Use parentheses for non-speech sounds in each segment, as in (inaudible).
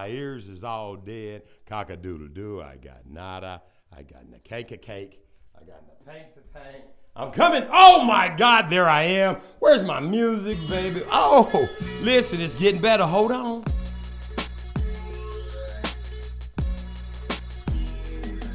My ears is all dead. Cock-a-doodle-doo. I got nada. I got the cake a cake. I got the paint to paint. I'm coming. Oh my God, there I am. Where's my music, baby? Oh, listen, it's getting better. Hold on.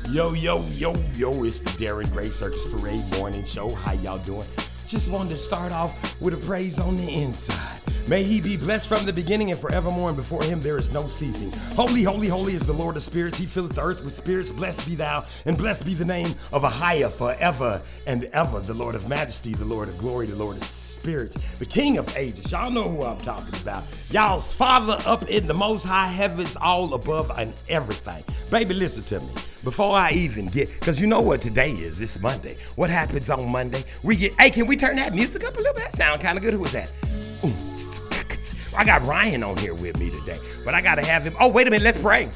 Yo, yo, yo, yo, it's the Darren Gray Circus Parade morning show. How y'all doing? Just wanted to start off with a praise on the inside. May he be blessed from the beginning and forevermore, and before him there is no ceasing. Holy, holy, holy is the Lord of spirits. He filleth the earth with spirits. Blessed be thou, and blessed be the name of Ahiah forever and ever. The Lord of majesty, the Lord of glory, the Lord of spirits, the King of ages. Y'all know who I'm talking about. Y'all's Father up in the most high heavens, all above and everything. Baby, listen to me. Before I even get, because you know what today is, it's Monday. What happens on Monday? We get, hey, can we turn that music up a little bit? That sound kind of good. Who was that? Ooh. (laughs) I got Ryan on here with me today, but I got to have him. Oh, wait a minute, let's pray.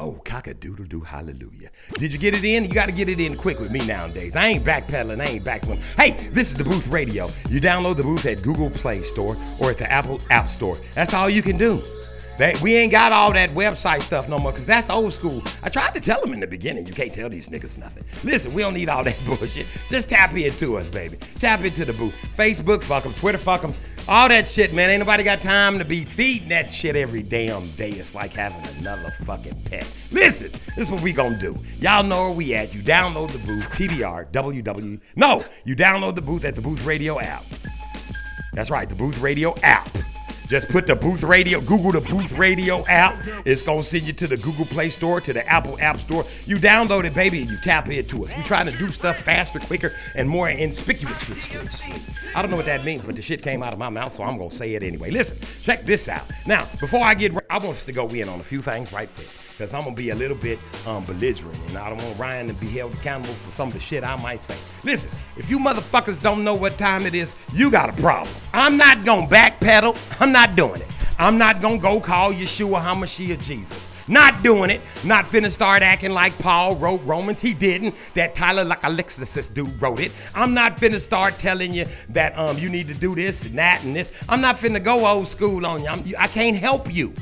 Oh, cock a doodle doo, hallelujah. Did you get it in? You got to get it in quick with me nowadays. I ain't backpedaling, I ain't backswing. Hey, this is the Booth Radio. You download the Booth at Google Play Store or at the Apple App Store. That's all you can do. They, we ain't got all that website stuff no more because that's old school. I tried to tell them in the beginning, you can't tell these niggas nothing. Listen, we don't need all that (laughs) bullshit. Just tap into us, baby. Tap into the booth. Facebook, fuck them. Twitter, fuck them. All that shit, man. Ain't nobody got time to be feeding that shit every damn day. It's like having another fucking pet. Listen, this is what we gonna do. Y'all know where we at. You download the booth, TBR, WW. No, you download the booth at the Booth Radio app. That's right, the Booth Radio app. Just put the Booth Radio, Google the Booth Radio app. It's gonna send you to the Google Play Store, to the Apple App Store. You download it, baby, and you tap into us. We trying to do stuff faster, quicker, and more inconspicuously. I don't know what that means, but the shit came out of my mouth, so I'm gonna say it anyway. Listen, check this out. Now, before I get, I want us to go in on a few things right quick because I'm gonna be a little bit um, belligerent, and I don't want Ryan to be held accountable for some of the shit I might say. Listen, if you motherfuckers don't know what time it is, you got a problem. I'm not gonna backpedal. I'm not doing it. I'm not gonna go call Yeshua HaMashiach Jesus. Not doing it. Not finna start acting like Paul wrote Romans. He didn't. That Tyler like Alexis dude wrote it. I'm not finna start telling you that um you need to do this and that and this. I'm not finna go old school on you. I'm, I can't help you.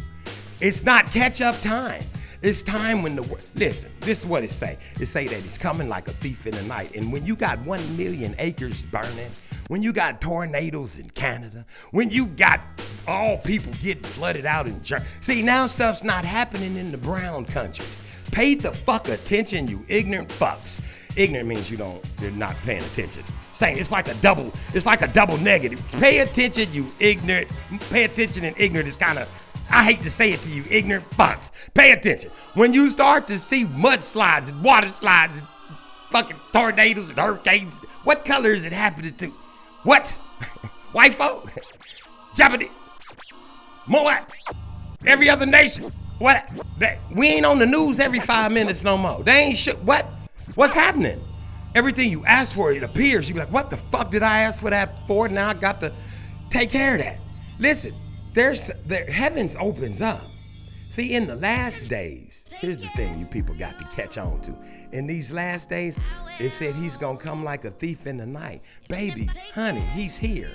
It's not catch up time. It's time when the. Listen, this is what it say. It say that he's coming like a thief in the night. And when you got one million acres burning, when you got tornadoes in Canada, when you got all people getting flooded out in Germany. See, now stuff's not happening in the brown countries. Pay the fuck attention, you ignorant fucks. Ignorant means you don't, you're not paying attention. Saying it's like a double, it's like a double negative. Pay attention, you ignorant. Pay attention and ignorant is kind of I hate to say it to you, ignorant fucks. Pay attention. When you start to see mudslides and water slides and fucking tornadoes and hurricanes, what color is it happening to? What? (laughs) White folk? (laughs) Japanese? Moab? Every other nation? What? We ain't on the news every five minutes no more. They ain't shit. What? What's happening? Everything you ask for, it appears. You be like, what the fuck did I ask for that for? Now I got to take care of that. Listen, there's the heavens opens up. See, in the last days, here's the thing you people got to catch on to. In these last days, it said he's gonna come like a thief in the night. Baby, honey, he's here.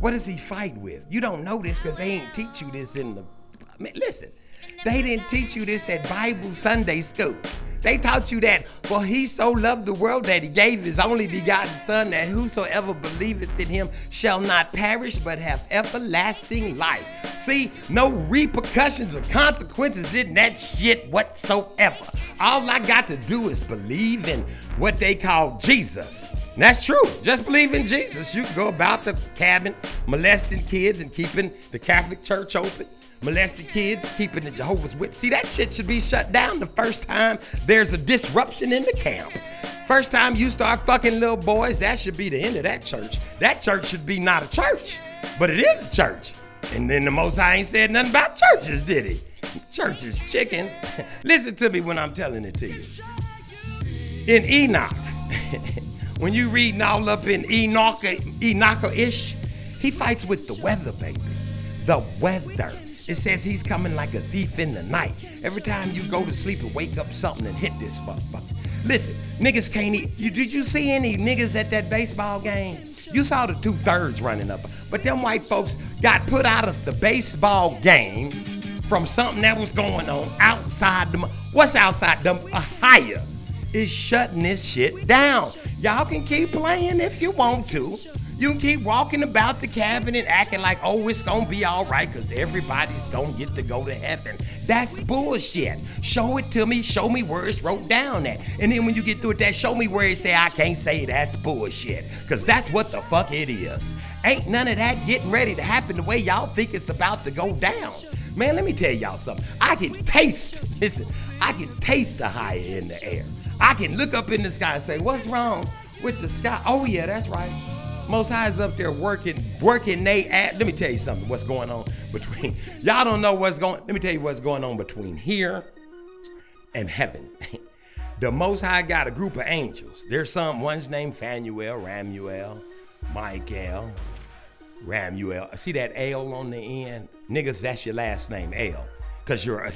What does he fight with? You don't know this because they ain't teach you this in the. I mean, listen, they didn't teach you this at Bible Sunday school. They taught you that, for he so loved the world that he gave his only begotten Son, that whosoever believeth in him shall not perish but have everlasting life. See, no repercussions or consequences in that shit whatsoever. All I got to do is believe in what they call Jesus. And that's true. Just believe in Jesus. You can go about the cabin molesting kids and keeping the Catholic Church open molested kids, keeping the Jehovah's Witness. See, that shit should be shut down the first time there's a disruption in the camp. First time you start fucking little boys, that should be the end of that church. That church should be not a church, but it is a church. And then the Most High ain't said nothing about churches, did he? Church is chicken. (laughs) Listen to me when I'm telling it to you. In Enoch, (laughs) when you reading all up in Enoch, Enoch-ish, he fights with the weather, baby. The weather. It says he's coming like a thief in the night. Every time you go to sleep and wake up something and hit this motherfucker. Listen, niggas can't eat. You, did you see any niggas at that baseball game? You saw the two thirds running up. But them white folks got put out of the baseball game from something that was going on outside the. What's outside the uh, Ohio is shutting this shit down. Y'all can keep playing if you want to. You can keep walking about the cabin and acting like, oh, it's gonna be all right because everybody's gonna get to go to heaven. That's bullshit. Show it to me, show me where it's wrote down at. And then when you get through with that, show me where it say I can't say that's bullshit. Because that's what the fuck it is. Ain't none of that getting ready to happen the way y'all think it's about to go down. Man, let me tell y'all something. I can taste, listen, I can taste the higher in the air. I can look up in the sky and say, what's wrong with the sky? Oh, yeah, that's right. Most High is up there working, working they at. Let me tell you something. What's going on between (laughs) y'all don't know what's going. Let me tell you what's going on between here and heaven. (laughs) the Most High got a group of angels. There's some. One's named Phanuel, Ramuel, Michael, Ramuel. See that L on the end, niggas. That's your last name, L. Cause you're a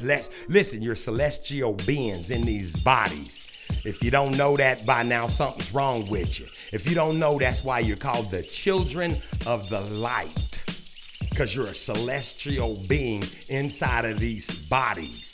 listen. You're celestial beings in these bodies. If you don't know that by now, something's wrong with you. If you don't know, that's why you're called the children of the light. Because you're a celestial being inside of these bodies.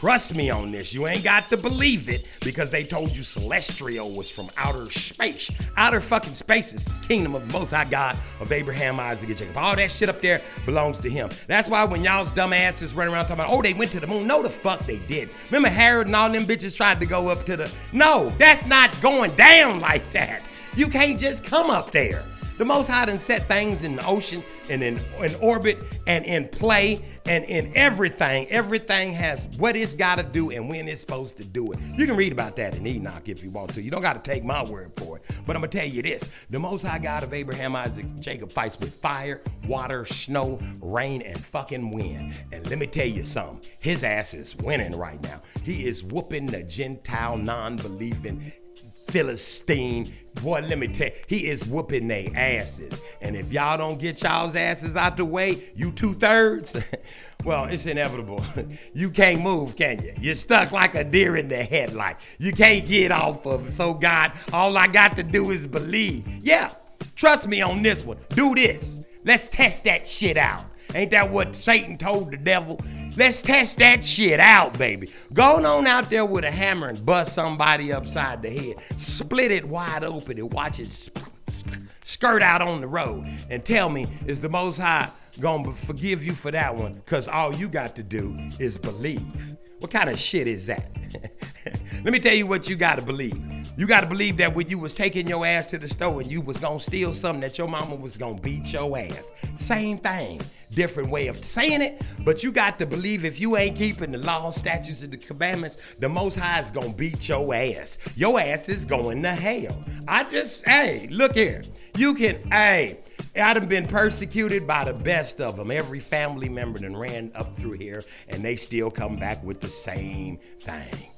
Trust me on this. You ain't got to believe it because they told you Celestial was from outer space. Outer fucking space is the kingdom of the Most High God of Abraham, Isaac, and Jacob. All that shit up there belongs to him. That's why when y'all's dumb asses running around talking about, oh, they went to the moon. No, the fuck they did. Remember Herod and all them bitches tried to go up to the. No, that's not going down like that. You can't just come up there. The Most High done set things in the ocean and in, in orbit and in play and in everything. Everything has what it's got to do and when it's supposed to do it. You can read about that in Enoch if you want to. You don't got to take my word for it. But I'm going to tell you this the Most High God of Abraham, Isaac, Jacob fights with fire, water, snow, rain, and fucking wind. And let me tell you something his ass is winning right now. He is whooping the Gentile, non believing Philistine. Boy, let me tell you, he is whooping their asses. And if y'all don't get y'all's asses out the way, you two thirds, (laughs) well, it's inevitable. (laughs) you can't move, can you? You're stuck like a deer in the headlight. You can't get off of it. So, God, all I got to do is believe. Yeah, trust me on this one. Do this. Let's test that shit out. Ain't that what Satan told the devil? Let's test that shit out, baby. Going on out there with a hammer and bust somebody upside the head. Split it wide open and watch it skirt out on the road. And tell me, is the Most High gonna forgive you for that one? Because all you got to do is believe. What kind of shit is that? (laughs) Let me tell you what you gotta believe. You gotta believe that when you was taking your ass to the store and you was gonna steal something that your mama was gonna beat your ass. Same thing different way of saying it, but you got to believe if you ain't keeping the law, statutes, and the commandments, the Most High is gonna beat your ass. Your ass is going to hell. I just, hey, look here. You can, hey, I done been persecuted by the best of them. Every family member done ran up through here, and they still come back with the same thing.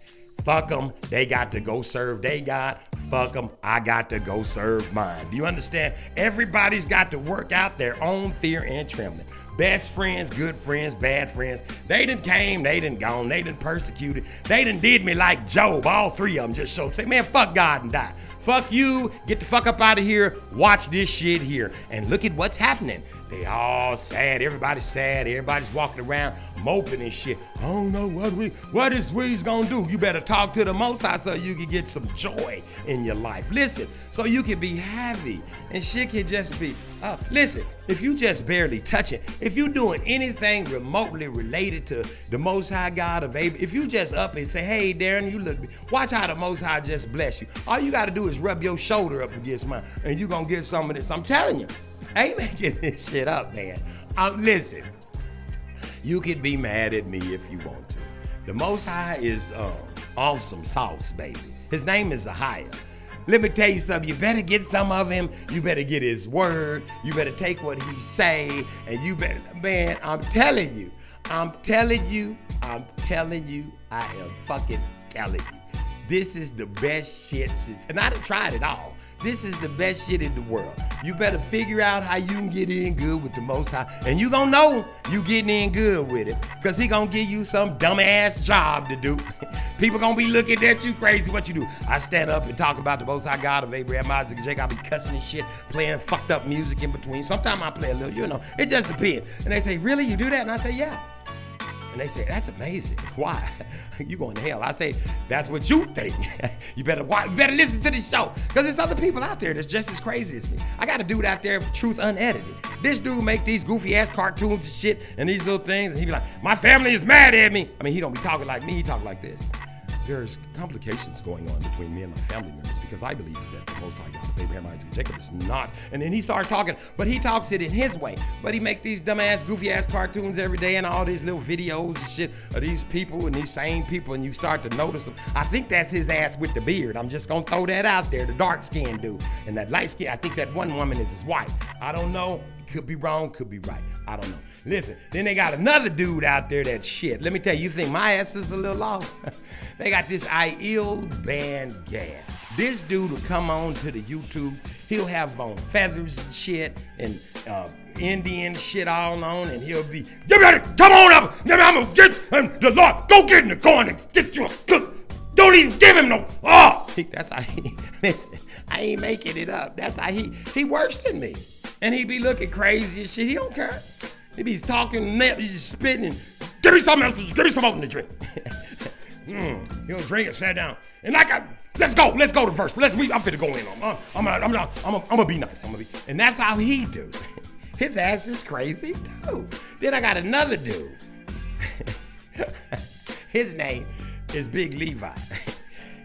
Fuck them. They got to go serve they got Fuck them. I got to go serve mine. Do you understand? Everybody's got to work out their own fear and trembling best friends, good friends, bad friends. They done came, they done gone, they done persecuted. They done did me like Job. All three of them just showed, say, man, fuck God and die. Fuck you, get the fuck up out of here, watch this shit here. And look at what's happening. They all sad. Everybody's sad. Everybody's walking around moping and shit. I don't know what we what is we's gonna do. You better talk to the Most High so you can get some joy in your life. Listen, so you can be happy and shit can just be. Uh, listen, if you just barely touch it, if you doing anything remotely related to the Most High God of Abraham, if you just up and say, "Hey, Darren, you look," watch how the Most High just bless you. All you got to do is rub your shoulder up against mine, and you gonna get some of this. I'm telling you. I ain't making this shit up, man. Um, listen, you can be mad at me if you want to. The Most High is um, awesome sauce, baby. His name is Ahia. Let me tell you something. You better get some of him. You better get his word. You better take what he say, and you better, man. I'm telling you. I'm telling you. I'm telling you. I am fucking telling you. This is the best shit since, and I done tried it all. This is the best shit in the world. You better figure out how you can get in good with the Most High, and you gonna know you getting in good with it, cause He gonna give you some dumbass job to do. (laughs) People gonna be looking at you crazy. What you do? I stand up and talk about the Most High God of Abraham, Isaac, and Jacob. I be cussing and shit, playing fucked up music in between. Sometimes I play a little, you know. It just depends. And they say, "Really, you do that?" And I say, "Yeah." And they say, that's amazing. (laughs) Why? you going to hell. I say, that's what you think. (laughs) you better watch, you better listen to the show. Because there's other people out there that's just as crazy as me. I got a dude out there, truth unedited. This dude make these goofy ass cartoons and shit and these little things, and he be like, my family is mad at me. I mean, he don't be talking like me, he talk like this there's complications going on between me and my family members because I believe that the Most High God of Abraham, Isaac, and Jacob is not. And then he started talking, but he talks it in his way. But he make these dumbass, goofy ass cartoons every day and all these little videos and shit of these people and these same people, and you start to notice them. I think that's his ass with the beard. I'm just gonna throw that out there. The dark skinned dude and that light skin. I think that one woman is his wife. I don't know. Could be wrong. Could be right. I don't know. Listen, then they got another dude out there that shit. Let me tell you, you think my ass is a little off? (laughs) they got this Aiel Band Gad. This dude will come on to the YouTube. He'll have on feathers and shit and uh, Indian shit all on, and he'll be, come on up. I'm gonna get um, the Lord. Go get in the corner get you a cook. Don't even give him no. Oh, (laughs) that's how he. (laughs) Listen, I ain't making it up. That's how he. He worse than me, and he be looking crazy and shit. He don't care. He be talking, he's just spitting. Give me something else. Give me something to drink. (laughs) mm, he don't drink it. Sat down, and I got. Let's go. Let's go to first. Let's. We, I'm finna go in on. I'm. I'm. I'm. I'm. I'm. I'm gonna be nice. I'm gonna be. And that's how he do. (laughs) His ass is crazy too. Then I got another dude. (laughs) His name is Big Levi.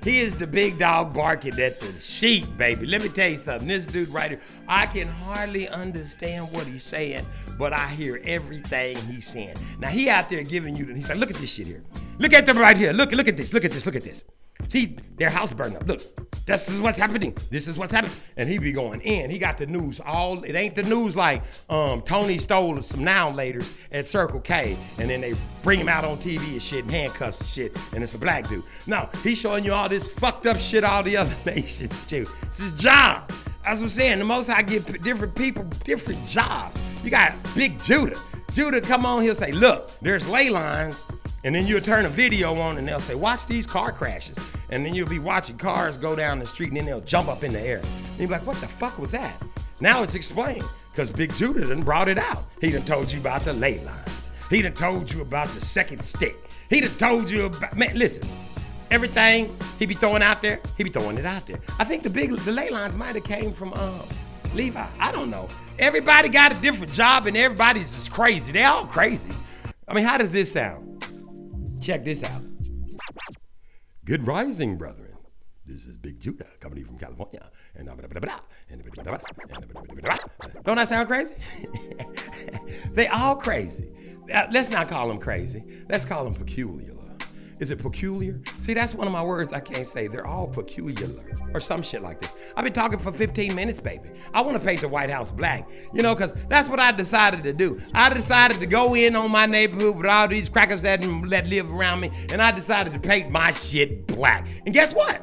He is the big dog barking at the sheep, baby. Let me tell you something. This dude right here, I can hardly understand what he's saying, but I hear everything he's saying. Now he out there giving you, he's like, look at this shit here. Look at them right here. Look, look at this. Look at this. Look at this. See, their house burned up. Look, this is what's happening. This is what's happening. And he be going in. He got the news all. It ain't the news like um, Tony stole some now laters at Circle K, and then they bring him out on TV and shit, and handcuffs and shit, and it's a black dude. No, he's showing you all this fucked up shit all the (laughs) other nations too. It's his job. That's what I'm saying. The most I give different people different jobs. You got Big Judah. Judah come on, he'll say, look, there's ley lines and then you'll turn a video on and they'll say, watch these car crashes. And then you'll be watching cars go down the street and then they'll jump up in the air. And you'll be like, what the fuck was that? Now it's explained because Big Judah done brought it out. He done told you about the ley lines. He done told you about the second stick. He done told you about, man, listen, everything he be throwing out there, he be throwing it out there. I think the big, the ley lines might have came from um, Levi. I don't know. Everybody got a different job and everybody's just crazy. They all crazy. I mean, how does this sound? Check this out. Good rising, brethren. This is Big Judah coming from California. And don't I sound crazy? (laughs) they all crazy. Uh, let's not call them crazy. Let's call them peculiar. Is it peculiar? See, that's one of my words I can't say. They're all peculiar or some shit like this. I've been talking for 15 minutes, baby. I want to paint the White House black, you know, because that's what I decided to do. I decided to go in on my neighborhood with all these crackers that, that live around me, and I decided to paint my shit black. And guess what?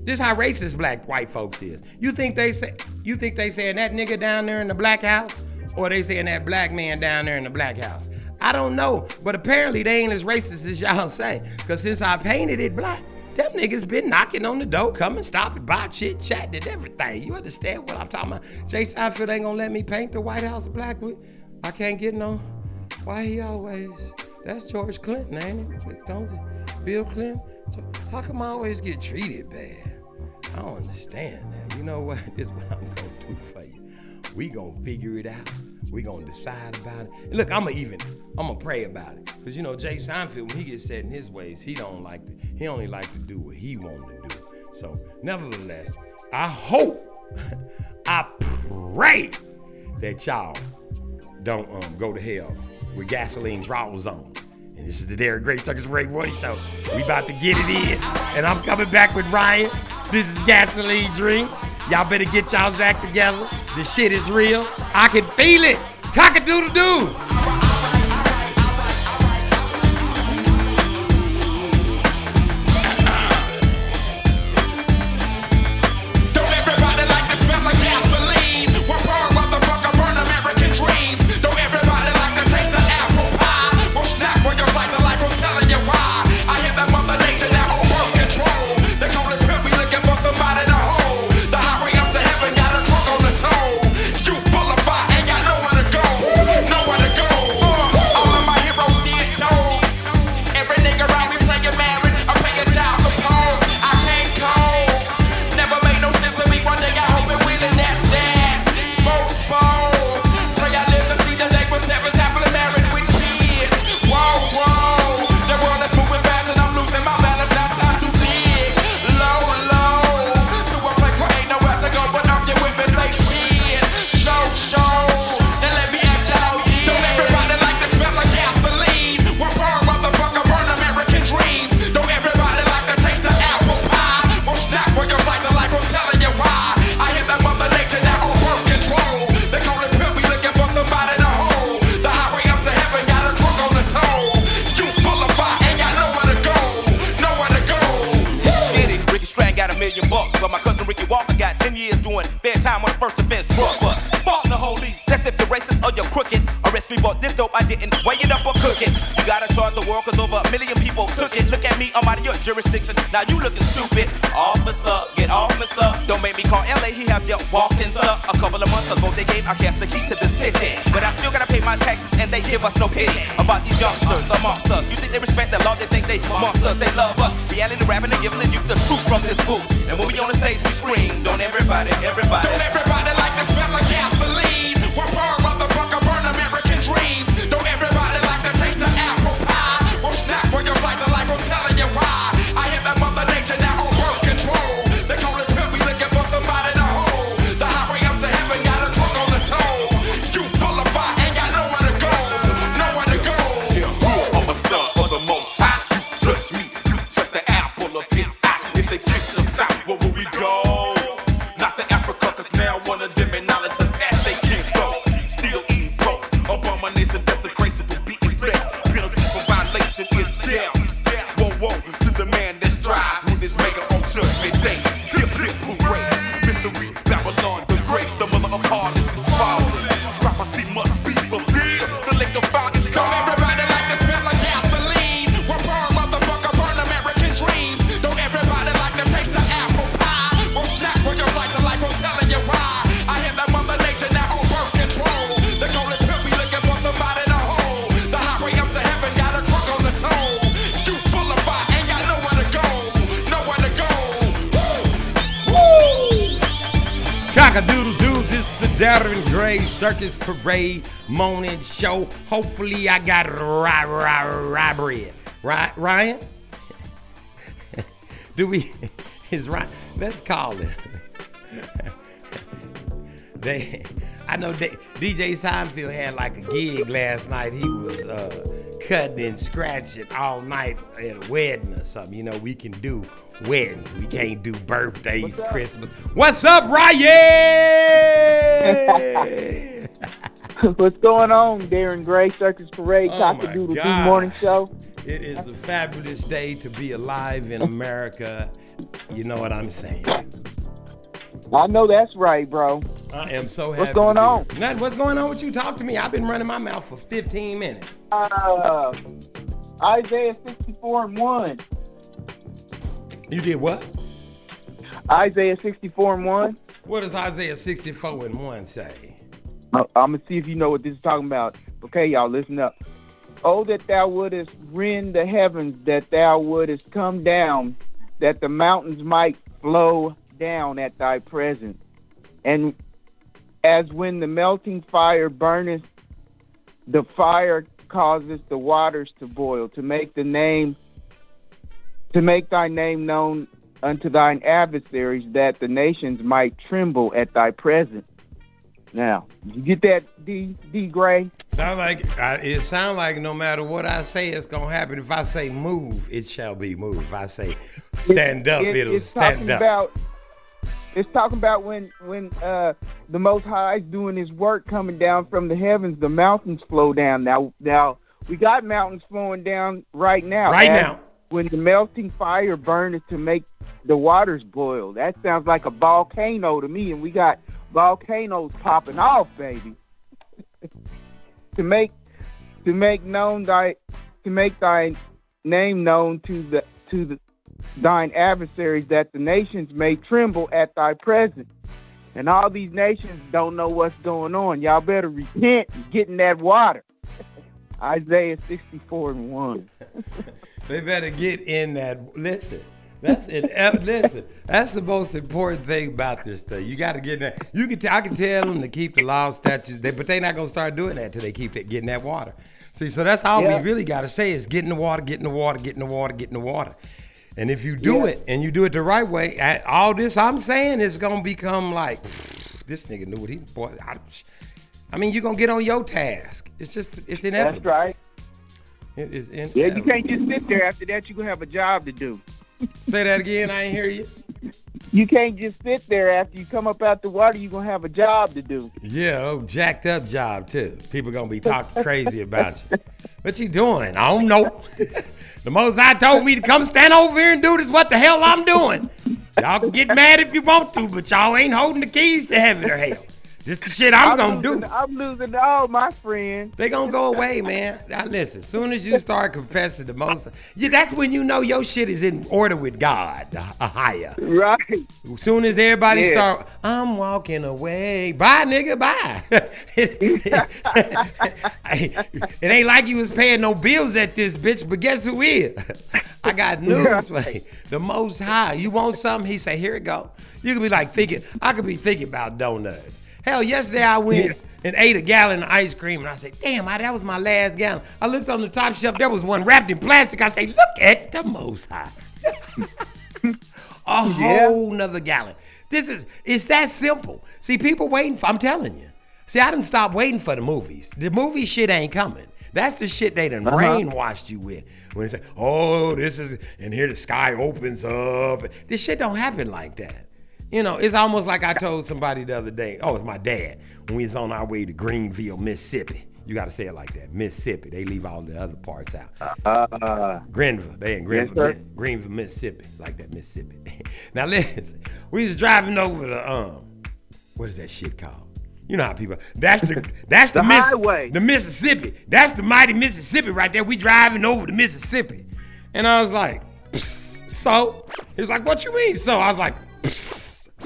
This how racist black white folks is. You think they say you think they saying that nigga down there in the black house, or they saying that black man down there in the black house? I don't know, but apparently they ain't as racist as y'all say. Cause since I painted it black, them niggas been knocking on the door, coming, stopping by, chit chatting and everything. You understand what I'm talking about? Jay Seinfeld ain't gonna let me paint the White House black with. I can't get no. Why he always? That's George Clinton, ain't it? Don't Bill Clinton? How come I always get treated bad? I don't understand that. You know what? (laughs) This is what I'm gonna do for you. We gonna figure it out. We gonna decide about it. And look, I'ma even, I'ma pray about it. Cause you know, Jay Seinfeld, when he gets set in his ways, he don't like to, he only like to do what he want to do. So, nevertheless, I hope, (laughs) I pray that y'all don't um, go to hell with gasoline drawers on. This is the Derek Great Circus Ray Roy Show. We about to get it in. And I'm coming back with Ryan. This is Gasoline Dream. Y'all better get y'all's act together. The shit is real. I can feel it. Cock Parade morning show. Hopefully I got rye, rye, rye bread. Right, Ryan? (laughs) Do we, (laughs) is Ryan, let's call it. (laughs) They, I know they, DJ Seinfeld had like a gig last night. He was uh, cutting and scratching all night at a wedding or something. You know, we can do weddings. We can't do birthdays, Christmas. What's up, Ryan? (laughs) What's going on, Darren Gray, Circus Parade, Oh, Cock-a-Doodle, Doo Morning Show? it is a fabulous day to be alive in America. You know what I'm saying? I know that's right, bro. I am so happy. What's going on? Nothing. What's going on with you? Talk to me. I've been running my mouth for 15 minutes. Uh, Isaiah 64 and 1. You did what? Isaiah 64 and 1. What does Isaiah 64 and 1 say? I'm to see if you know what this is talking about. Okay, y'all, listen up. Oh, that thou wouldest rend the heavens, that thou wouldest come down, that the mountains might flow down at thy presence. And as when the melting fire burneth, the fire causes the waters to boil, to make the name, to make thy name known unto thine adversaries, that the nations might tremble at thy presence. Now, you get that, D D Gray? Sound like uh, it sound like no matter what I say, it's gonna happen. If I say move, it shall be moved. If I say stand up, It- it'll it's stand talking up. About, it's talking about when when uh, the Most High is doing His work, coming down from the heavens, the mountains flow down. Now, now we got mountains flowing down right now. Right now. when the melting fire burns to make the waters boil. That sounds like a volcano to me, and we got volcanoes popping off, baby. (laughs) to make to make known thy to make thy name known to the to the thine adversaries that the nations may tremble at thy presence. And all these nations don't know what's going on. Y'all better repent and get in that water. (laughs) Isaiah 64 and 1. (laughs) They better get in that. Listen, that's it. listen, that's the most important thing about this thing. You got to get that. You can. T- I can tell them to keep the law statutes, they, but they're not gonna start doing that till they keep it, getting that water. See, so that's all Yeah. we really got to say is get in the water, get in the water, get in the water, get in the water. And if you do Yeah. it and you do it the right way, I- all this I'm saying is gonna become like this nigga knew what he boy. I, I mean, you're gonna get on your task. It's just it's inevitable. That's right. It is Yeah, you can't just sit there. After that, you're going to have a job to do. Say that again. I ain't hear you. You can't just sit there after you come up out the water. You're going to have a job to do. Yeah, oh, jacked up job too. People gonna be talking crazy about you. What you doing? I don't know. (laughs) the most I told me to come stand over here and do this. What the hell I'm doing? Y'all can get mad if you want to, but y'all ain't holding the keys to heaven or hell. This the shit I'm, gonna losing, do. I'm losing all my friends. They gonna go away, man. Now listen, soon as you start confessing the most, yeah, that's when you know your shit is in order with God, a, higher. Right. Soon as everybody Yeah. start, I'm walking away. Bye, nigga, bye. (laughs) it ain't like you was paying no bills at this bitch, but guess who is? I got news for you. The most high. You want something? He say, here it go. You could be like thinking, I could be thinking about donuts. Hell, yesterday I went and ate a gallon of ice cream and I said, damn, I, that was my last gallon. I looked on the top shelf, there was one wrapped in plastic. I say, look at the most high. (laughs) a whole nother gallon. This is it's that simple. See, people waiting for I'm telling you. See, I didn't stop waiting for the movies. The movie shit ain't coming. That's the shit they done uh-huh. brainwashed you with. When they say, oh, this is and here the sky opens up. This shit don't happen like that. You know, it's almost like I told somebody the other day, oh, it's my dad, when we was on our way to Greenville, Mississippi. You gotta say it like that. Mississippi. They leave all the other parts out. Uh, Greenville. They in Greenville. Mi- Greenville, Mississippi, like that Mississippi. (laughs) now listen, we was driving over the um, what is that shit called? You know how people. That's the (laughs) that's the, The Miss- highway. the Mississippi. That's the mighty Mississippi right there. We driving over the Mississippi, and I was like, so. He's like, what you mean so? I was like, "Psst,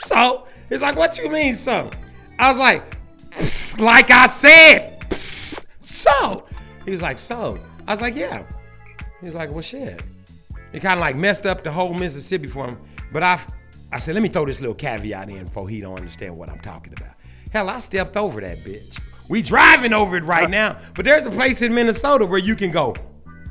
so. He's like, what you mean so? I was like, like I said, "Psst, so. He was like, so. I was like, yeah. He's like, well, shit. It kind of like messed up the whole Mississippi for him. But I, I said, let me throw this little caveat in for he don't understand what I'm talking about. Hell, I stepped over that bitch. We driving over it right now, but there's a place in Minnesota where you can go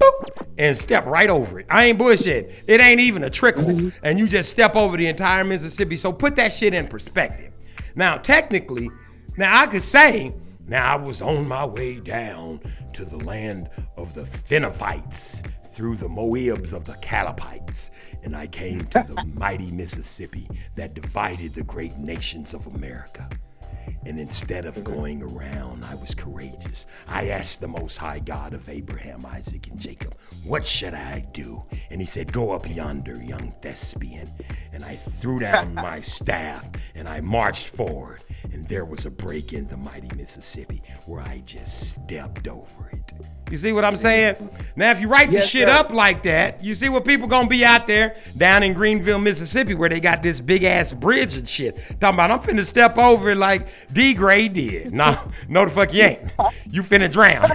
boop, and step right over it. I ain't bullshit. It ain't even a trickle. Mm-hmm. And you just step over the entire Mississippi. So put that shit in perspective. Now, technically, now I could say, now I was on my way down to the land of the Phenophites through the Moabs of the Calapites, and I came to the (laughs) mighty Mississippi that divided the great nations of America. And instead of going around, I was courageous. I asked the Most High God of Abraham, Isaac, and Jacob, What should I do? And he said, Go up yonder, young thespian. And I threw down (laughs) my staff and I marched forward. And there was a break in the mighty Mississippi where I just stepped over it. You see what I'm saying? Now, if you write this Yes, shit sir. up like that, you see what people gonna be out there down in Greenville, Mississippi, where they got this big ass bridge and shit. Talking about I'm finna step over it like D Gray did. No, no the fuck you ain't. You finna drown.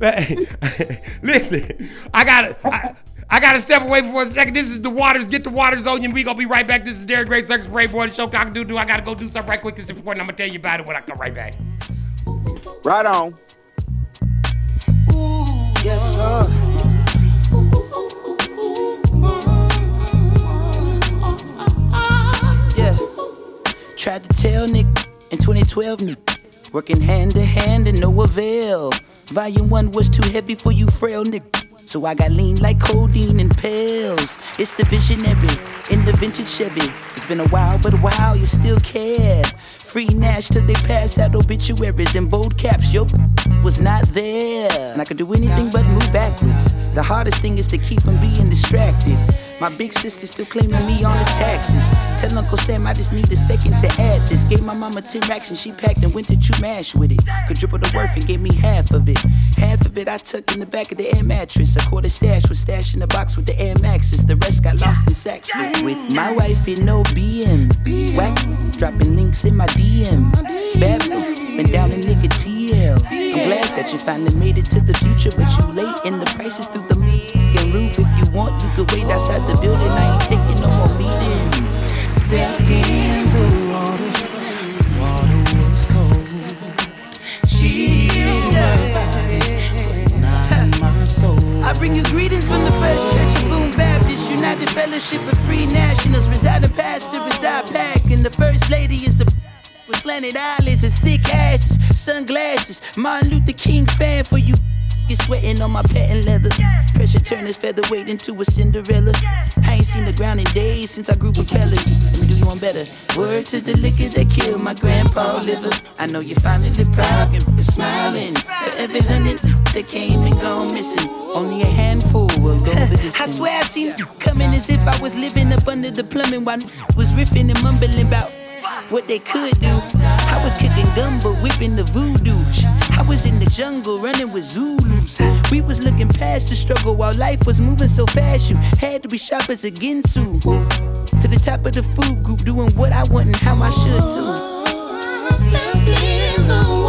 (laughs) Listen, I gotta I, I gotta step away for a second. This is the waters. Get the waters on you. and We gonna be right back. This is Darren Gray, Circus Parade for the show. Cock doo doo. I gotta go do something right quick. It's important. I'm gonna tell you about it when I come right back. right on. Yes, Lord. Tried to tell Nick in 2012, Nick, working hand to hand and no avail. Volume one was too heavy for you, frail Nick. So I got lean like codeine and pills. It's the visionary in the vintage Chevy. It's been a while, but wow, you still care. Free Nash till they pass out obituaries in bold caps. Yo, (laughs) was not there. And I could do anything but move backwards. The hardest thing is to keep from being distracted. My big sister still claiming me on the taxes. Tell Uncle Sam I just need a second to add this. Gave my mama 10 racks and she packed and went to chew mash with it. Quadruple the worth and gave me half of it. Half of it I tucked in the back of the air mattress. A quarter stash was stashed in the box with the Air Maxes. The rest got lost in sacks with, with my wife in no BM. Whack, dropping links in my DM. Bad been down in nigga TL. I'm glad that you finally made it to the future, but you late and the prices through the roof. If want, you could wait outside the building. I ain't taking no more meetings. Step in the water. I bring you greetings from the First Church of Boone Baptist, United Fellowship of Free Nationals. Residing pastor is Die Pack, and the First Lady is a with slanted eyelids and thick asses, sunglasses. Martin Luther King fan for you pocket sweating on my patent leather. Pressure turn this featherweight into a Cinderella. I ain't seen the ground in days since I grew propellers. Let me do you one better. Word to the liquor that killed my grandpa liver. I know you're finally proud and smiling. For every hundred that came and gone missing, only a handful will go the (laughs) distance. I swear I seen you coming as if I was living up under the plumbing while was riffing and mumbling about what they could do. I was gumbo, whipping the voodoo. I was in the jungle running with Zulus. We was looking past the struggle while life was moving so fast. You had to be sharp as a Ginsu. To the top of the food group, doing what I want and how I should too. The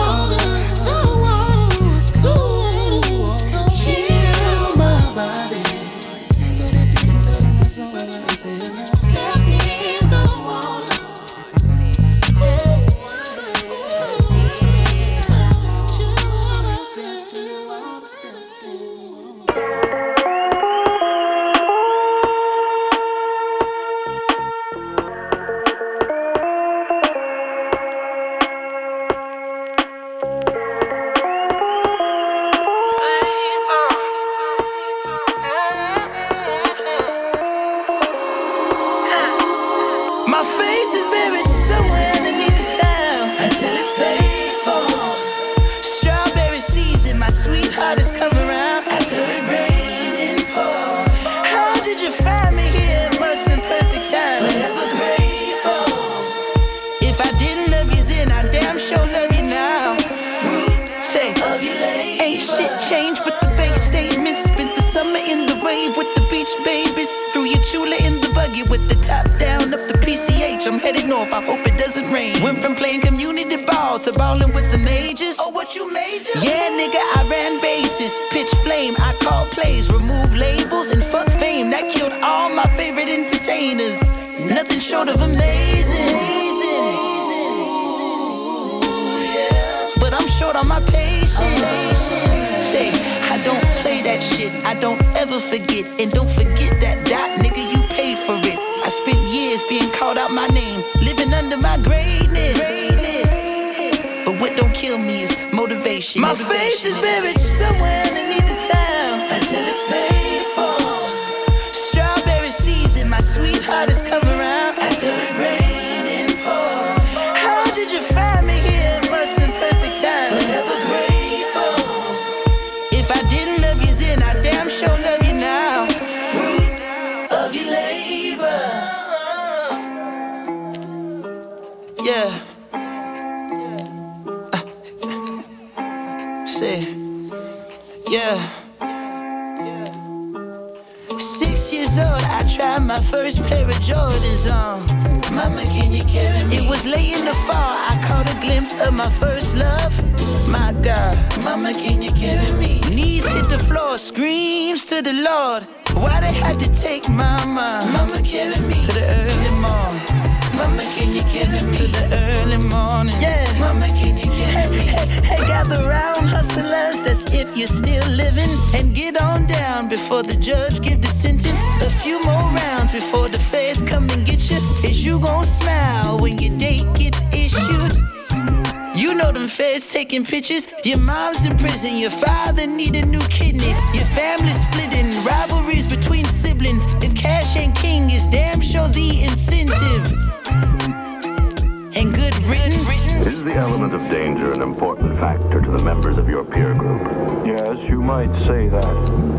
element of danger an important factor to the members of your peer group? Yes, you might say that.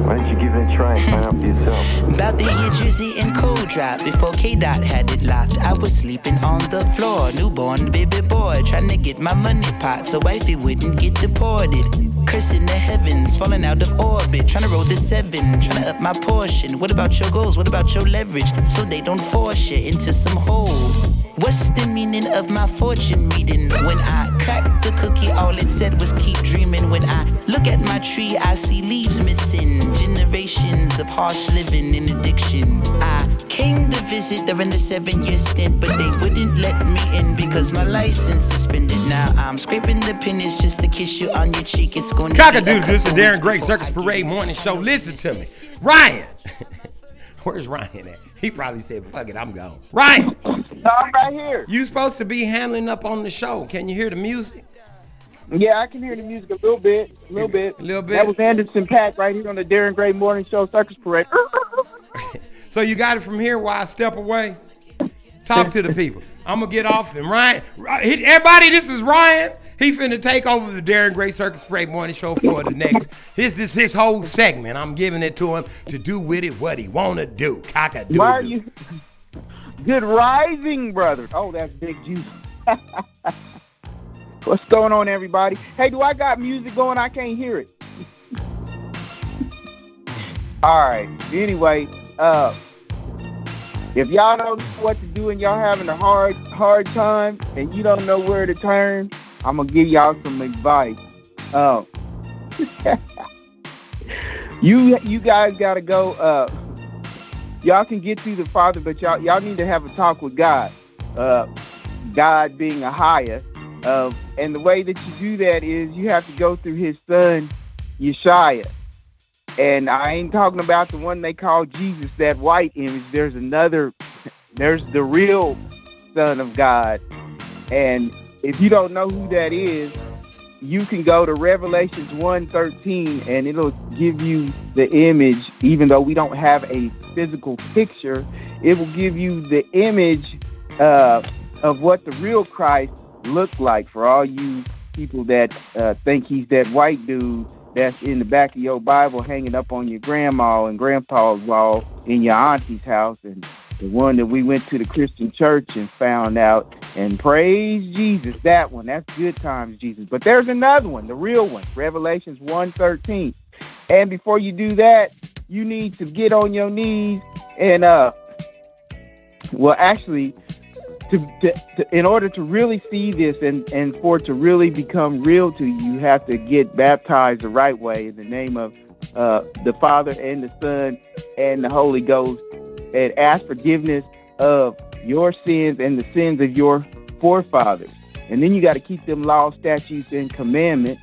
Why don't you give it a try and find out for yourself? (laughs) About the year Drizzy and Cold Drop before K Dot had it locked. I was sleeping on the floor, newborn baby boy, trying to get my money pot so wifey wouldn't get deported. Cursing the heavens, falling out of orbit, trying to roll the seven, trying to up my portion. What about your goals? What about your leverage? So they don't force you into some hole. What's the meaning of my fortune reading? When I cracked the cookie, all it said was keep dreaming. When I look at my tree, I see leaves missing. Generations of harsh living and addiction. I came to visit during the seven year stint, but they wouldn't let me in because my license suspended. Now I'm scraping the pennies just to kiss you on your cheek. It's gonna be a Cockadoodle, this is Darren Gray Circus Parade Morning Show. Listen to me. Ryan. (laughs) Where's Ryan at? He probably said, fuck it, I'm gone. Ryan, No, I'm right here. you supposed to be handling up on the show. Can you hear the music? Yeah, I can hear the music a little bit, a little bit. A little bit. That was Anderson Paak right here on the Darren Gray Morning Show Circus Parade. (laughs) So you got it from here while I step away? Talk to the people. I'm gonna get off and Ryan. Everybody, this is Ryan. He finna take over the Darren Gray Circus Parade Morning Show for the next. This is his whole segment. I'm giving it to him to do with it what he wanna do. Cock a Why are you? Good rising, brother. Oh, that's Big Juice. (laughs) What's going on, everybody? Hey, do I got music going? I can't hear it. (laughs) All right. Anyway, uh, if y'all don't know what to do and y'all having a hard hard time and you don't know where to turn, I'm gonna give y'all some advice. Uh, (laughs) you you guys gotta go. Uh, y'all can get to the Father, but y'all y'all need to have a talk with God. Uh, God being a higher, uh, and the way that you do that is you have to go through His Son, Yeshua. And I ain't talking about the one they call Jesus, that white image. There's another. There's the real Son of God, and if you don't know who that is, you can go to Revelations 1:13 and it'll give you the image even though we don't have a physical picture it will give you the image uh, of what the real Christ looked like for all you people that uh, think he's that white dude that's in the back of your Bible hanging up on your grandma and grandpa's wall in your auntie's house and the one that we went to the Christian church and found out and praise Jesus that one. That's good times Jesus. But there's another one the real one Revelations 1:13 and before you do that you need to get on your knees and uh well actually to, to, to in order to really see this and and for it to really become real to you you have to get baptized the right way in the name of uh, the Father and the Son and the Holy Ghost and ask forgiveness of your sins and the sins of your forefathers. And then you got to keep them laws, statutes, and commandments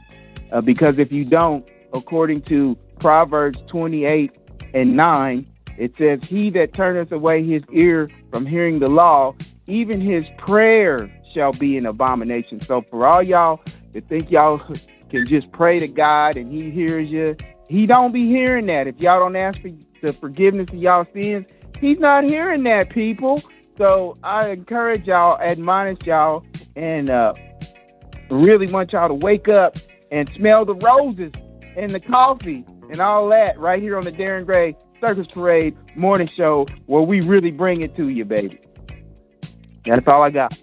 uh, because if you don't, according to Proverbs 28 and 9, it says, He that turneth away his ear from hearing the law, even his prayer shall be an abomination. So for all y'all that think y'all can just pray to God and he hears you, he don't be hearing that. If y'all don't ask for the forgiveness of y'all sins, he's not hearing that, people. So I encourage y'all, admonish y'all, and uh, really want y'all to wake up and smell the roses and the coffee and all that right here on the Darren Gray Circus Parade morning show where we really bring it to you, baby. That's all I got.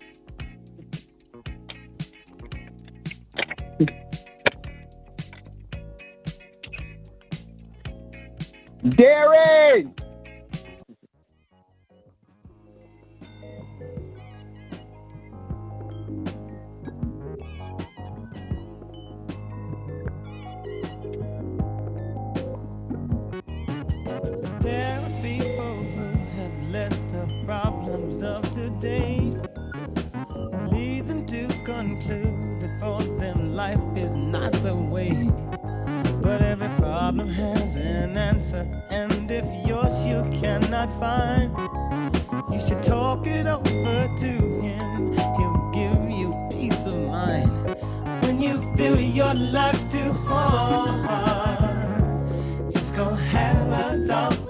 Darren! There people who have let the problems of today lead them to conclude that for them life is not the way. But every problem has an answer, and if yours you cannot find, you should talk it over to him. He'll give you peace of mind when you feel your life's too hard. Just go have a talk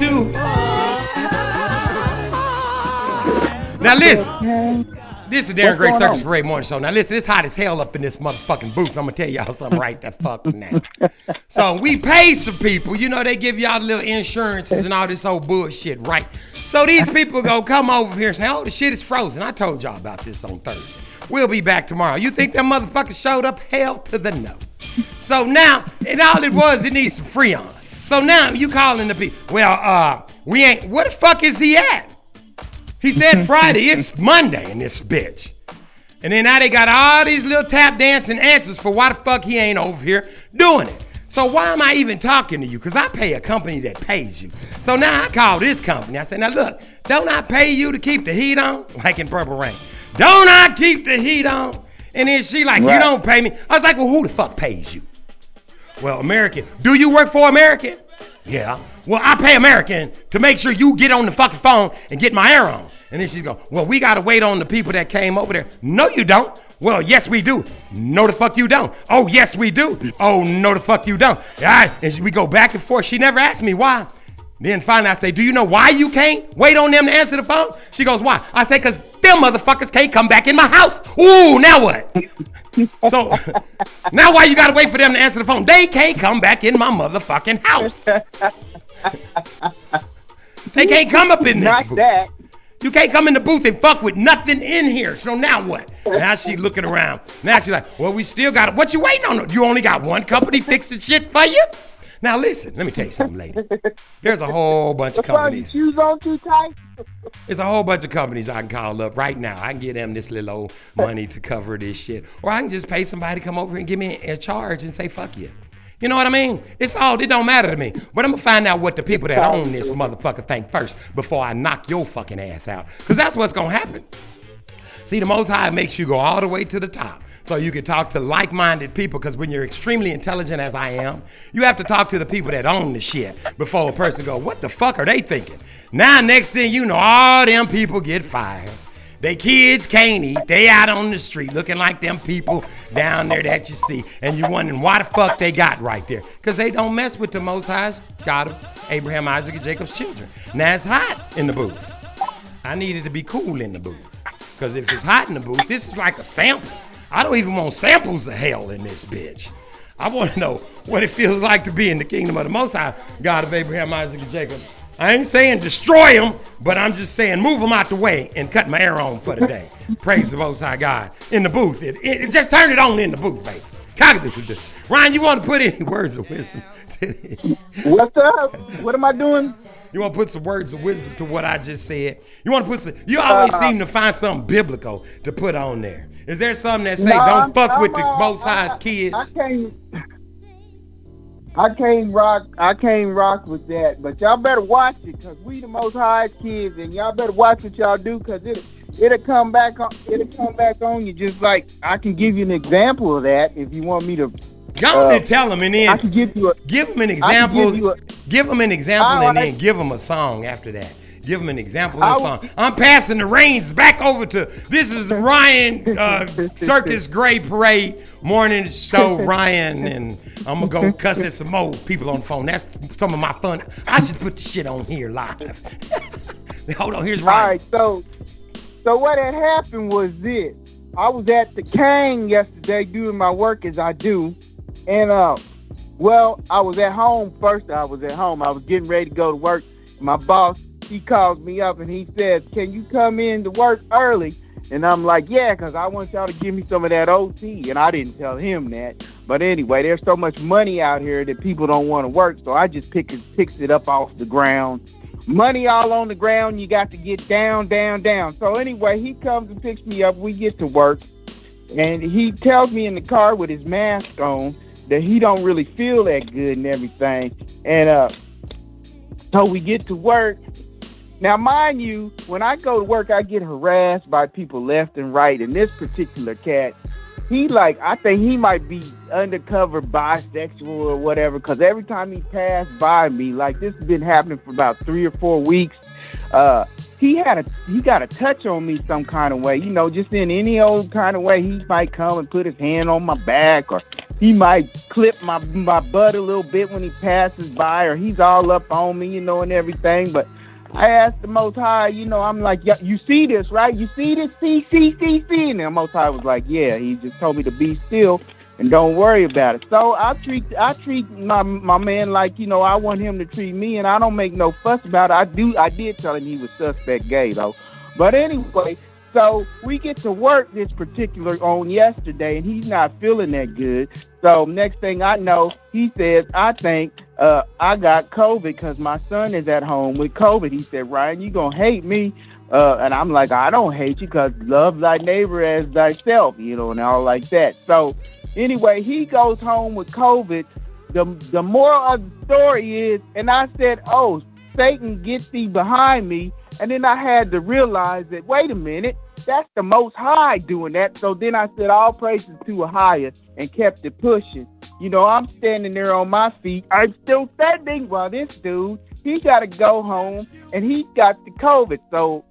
too. Now listen. This is the Darren Gray Circus on? Parade Morning Show. Now listen, it's hot as hell up in this motherfucking booth. I'm gonna tell y'all something right the fuck now. (laughs) So we pay some people, you know, they give y'all little insurances and all this old bullshit, right? So these people go come over here and say, oh, the shit is frozen. I told y'all about this on Thursday. We'll be back tomorrow. You think that motherfucker showed up? Hell to the no. So now, and all it was, it needs some Freon. So now you calling the people, well, uh, we ain't, where the fuck is he at? He said (laughs) Friday, it's Monday in this bitch. And then now they got all these little tap dancing answers for why the fuck he ain't over here doing it. So why am I even talking to you? Because I pay a company that pays you. So now I call this company. I say, now look, don't I pay you to keep the heat on? (laughs) Like in Purple Rain. Don't I keep the heat on? And then she like, you don't pay me. I was like, well, who the fuck pays you? Well, American. Do you work for American? Yeah. Well, I pay American to make sure you get on the fucking phone and get my air on. And then she's go, well, we gotta wait on the people that came over there. No, you don't. Well, yes, we do. No, the fuck you don't. Oh, yes, we do. Oh, no, the fuck you don't. All right. And we go back and forth. She never asked me why. Then finally I say, do you know why you can't wait on them to answer the phone? She goes, why? I say, because them motherfuckers can't come back in my house. Ooh, now what? So (laughs) now why you gotta wait for them to answer the phone? They can't come back in my motherfucking house. They can't come up in this Not booth. that. You can't come in the booth and fuck with nothing in here. So now what? Now she looking around. Now she like, well, we still got it. What you waiting on? You only got one company fixing shit for you? Now listen, let me tell you something, lady. There's a whole bunch of? Companies. shoes on too tight? There's a whole bunch of companies I can call up right now. I can get them this little old money to cover this shit. Or I can just pay somebody to come over and give me a charge and say, fuck you. You know what I mean? It's all, it don't matter to me. But I'm gonna find out what the people that own this motherfucker think first before I knock your fucking ass out. Cause that's what's gonna happen. See, the Most High makes you go all the way to the top. So you can talk to like-minded people, because when you're extremely intelligent as I am, you have to talk to the people that own the shit before a person go, what the fuck are they thinking? Now, next thing you know, all them people get fired. They kids can't eat. They out on the street looking like them people down there that you see. And you wondering why the fuck they got right there. Because they don't mess with the Most High's God of Abraham, Isaac, and Jacob's children. Now it's hot in the booth. I need it to be cool in the booth. Because if it's hot in the booth, this is like a sample. I don't even want samples of hell in this bitch. I want to know what it feels like to be in the kingdom of the Most High, God of Abraham, Isaac, and Jacob. I ain't saying destroy them, but I'm just saying move them out the way and cut my air on for the day. (laughs) Praise the Most High God. In the booth. It, it, it- just turn it on in the booth, baby. Cock-a-doodle-doo. Ryan, you want to put any (laughs) words of wisdom to this? What's up? What am I doing? You want to put some words of wisdom to what I just said? You want to put some, you always Uh, seem to find something biblical to put on there. Is there something that say No, don't I'm- fuck with I'm, the uh, Most High's kids? I can't. I can't rock. I can't rock with that. But y'all better watch it, cause we the most high kids, and y'all better watch what y'all do, cause it it'll come back on. It'll come back on you. Just like I can give you an example of that if you want me to. Go on uh, and tell them, and then I can give you a. give them an example. give a- give them an example, All and then give them a song after that. Give them an example of a song. I'm passing the reins back over to this is Ryan uh, Circus Gray Parade morning show. Ryan and I'm gonna go (laughs) cuss at some more people on the phone. That's some of my fun. I should put the shit on here live. (laughs) Hold on, here's Ryan. right, so so what had happened was this. I was at the Kang yesterday doing my work as I do, and uh, well, I was at home first. I was at home. I was getting ready to go to work. My boss he calls me up and he says, "Can you come in to work early?" And I'm like, "Yeah, 'cause I want y'all to give me some of that OT." And I didn't tell him that, but anyway, there's so much money out here that people don't want to work, so I just pick it, picks it up off the ground money all on the ground. You got to get down, down, down. So anyway, he comes and picks me up. We get to work, and he tells me in the car with his mask on that he don't really feel that good and everything. And uh, so we get to work. Now, mind you, when I go to work, I get harassed by people left and right. And this particular cat, he like, I think he might be undercover bisexual or whatever. Because every time he passed by me, like this has been happening for about three or four weeks. uh, he had a he got a touch on me some kind of way, you know, just in any old kind of way. He might come and put his hand on my back, or he might clip my my butt a little bit when he passes by, or he's all up on me, you know, and everything. But I asked the Most High, you know, I'm like, yeah, you see this, right? You see this, see, see, see, see. And the Most High was like, yeah. He just told me to be still and don't worry about it. So I treat I treat my my man like you know I want him to treat me, and I don't make no fuss about it. I do I did tell him he was suspect gay though, but anyway. So we get to work this particular on yesterday, and he's not feeling that good. So next thing I know, he says, "I think uh, I got COVID because my son is at home with COVID." He said, "Ryan, you gonna hate me?" Uh, and I'm like, "I don't hate you because love thy neighbor as thyself," you know, and all like that. So anyway, he goes home with COVID. The the moral of the story is, and I said, "Oh, Satan, get thee behind me." And then I had to realize that, wait a minute, that's the Most High doing that. So then I said, all praises to a higher, and kept it pushing. You know, I'm standing there on my feet. I'm still standing while this dude, he got to go home, and he's got the COVID. So,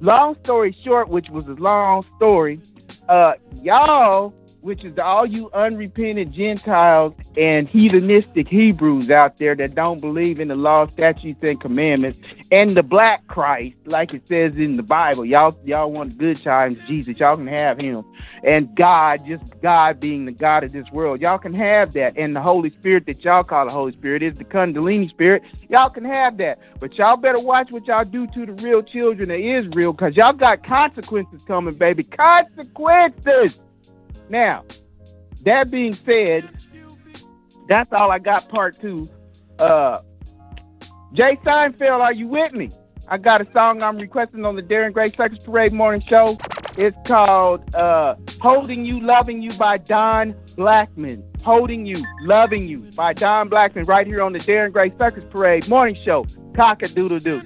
long story short, which was a long story, uh, y'all which is all you unrepentant Gentiles and heathenistic Hebrews out there that don't believe in the law, statutes, and commandments, and the black Christ, like it says in the Bible. Y'all, y'all want good times, Jesus. Y'all can have him. And God, just God being the God of this world. Y'all can have that. And the Holy Spirit that y'all call the Holy Spirit is the Kundalini Spirit. Y'all can have that. But y'all better watch what y'all do to the real children of Israel because y'all got consequences coming, baby. Consequences. Now, that being said, that's all I got. Part two. Uh, Jay Seinfeld, are you with me? I got a song I'm requesting on the Darren Gray Circus Parade Morning Show. It's called uh, "Holding You, Loving You" by Don Blackman. "Holding You, Loving You" by Don Blackman, right here on the Darren Gray Circus Parade Morning Show. Cock a doodle doo.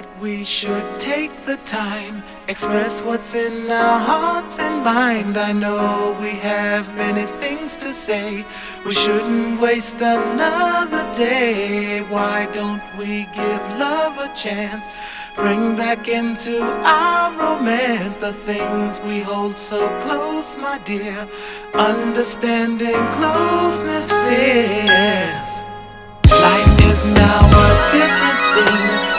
That we should take the time, express what's in our hearts and mind. I know we have many things to say. We shouldn't waste another day. Why don't we give love a chance? Bring back into our romance the things we hold so close, my dear. Understanding closeness fears. Life is now a different scene.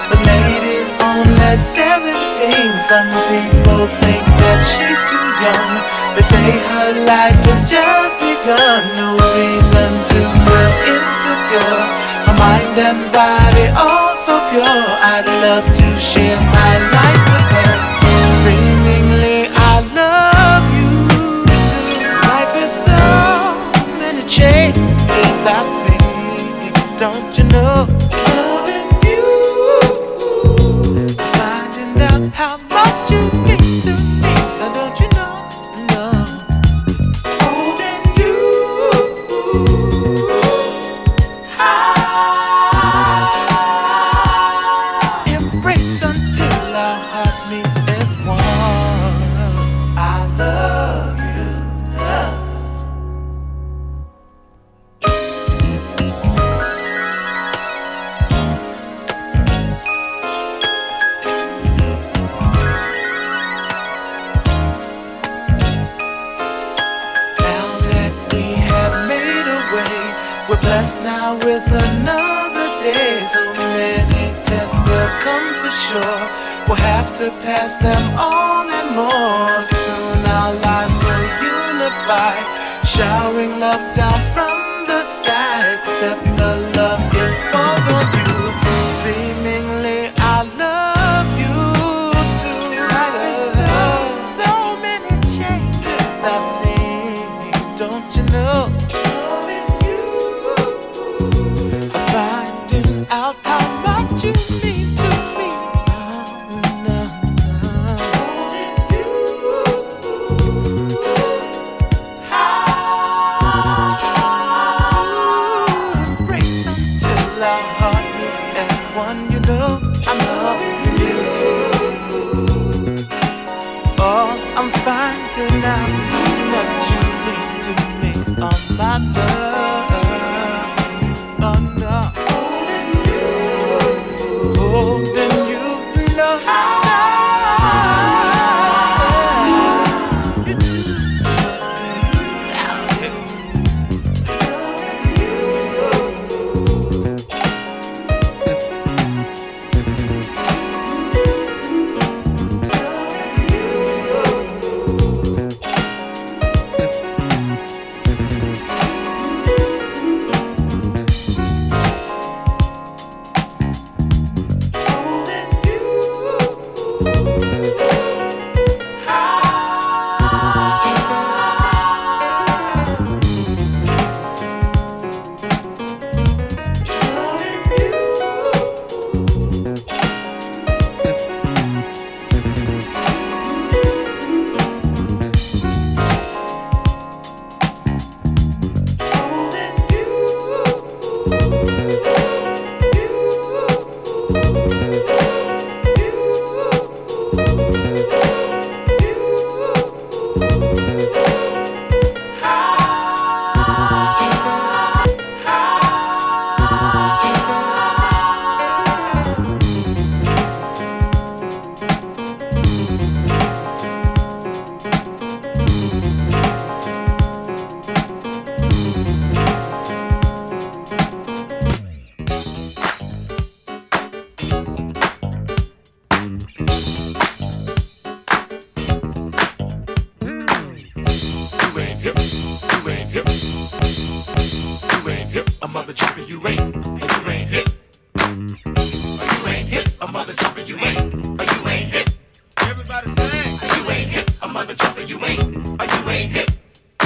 Lady's only 17. Some people think that she's too young. They say her life has just begun. No reason to feel insecure. Her mind and body all so pure. I'd love to share my life with her. Seemingly, I love you too. Life is so many changes I've seen. Don't you know?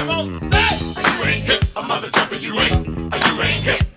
You ain't hip, a mother jumper. You ain't, you ain't hip.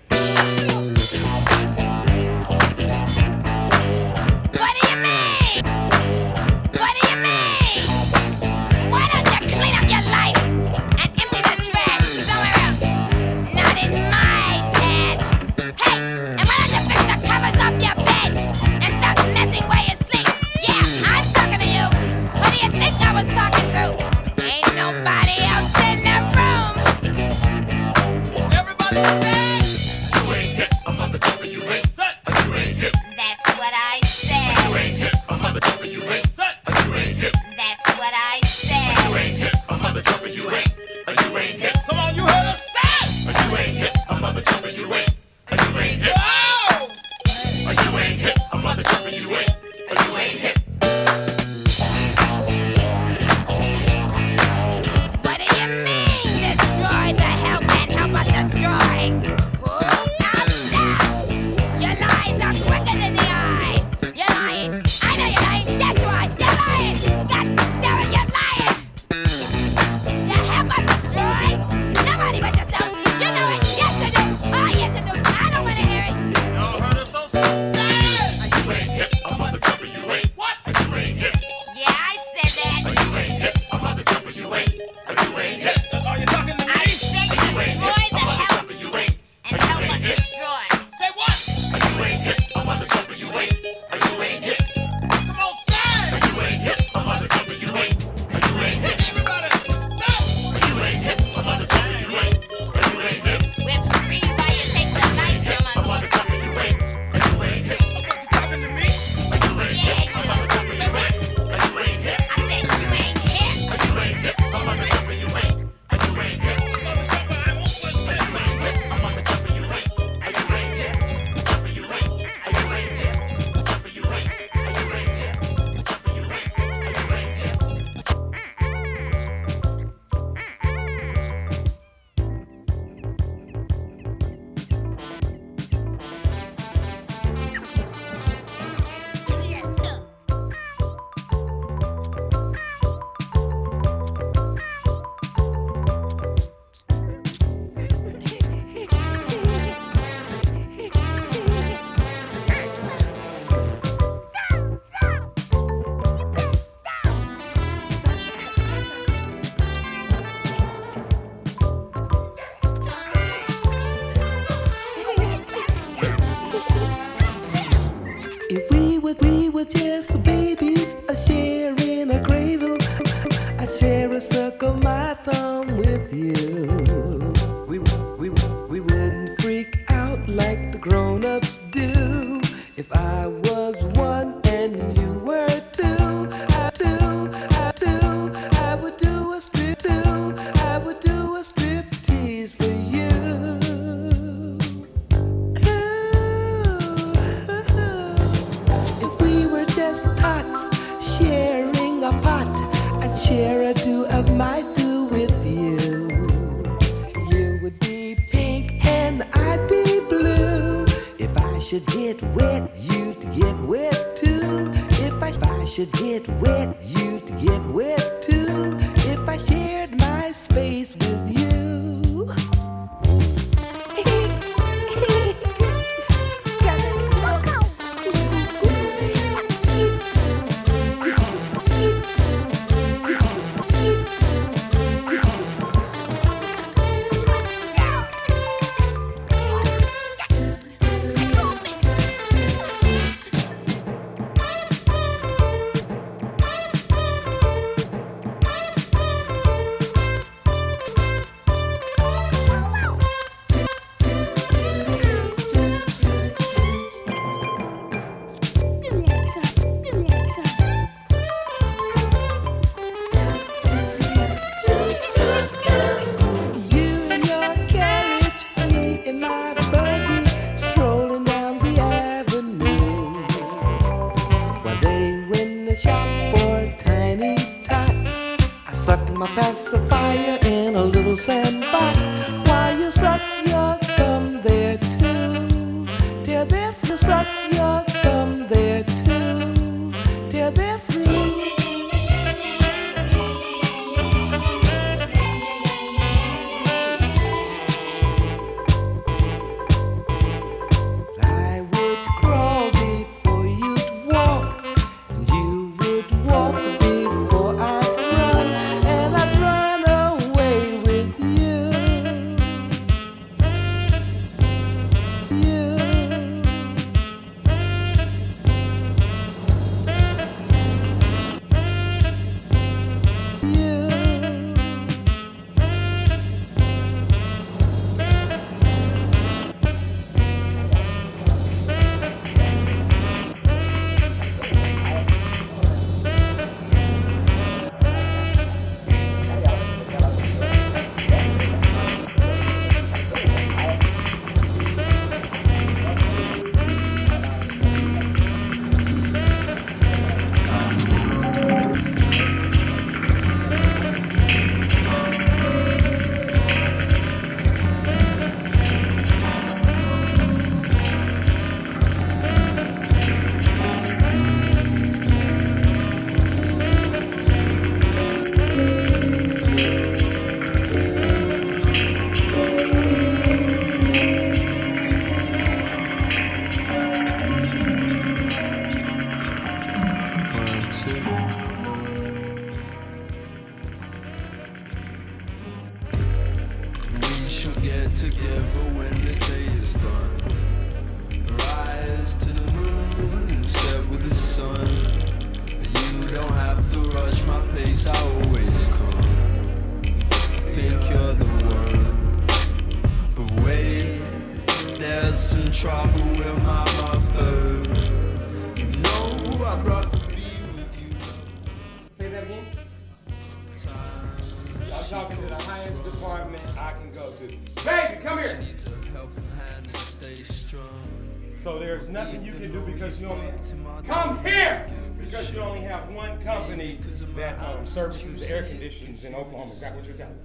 Grab what you're down.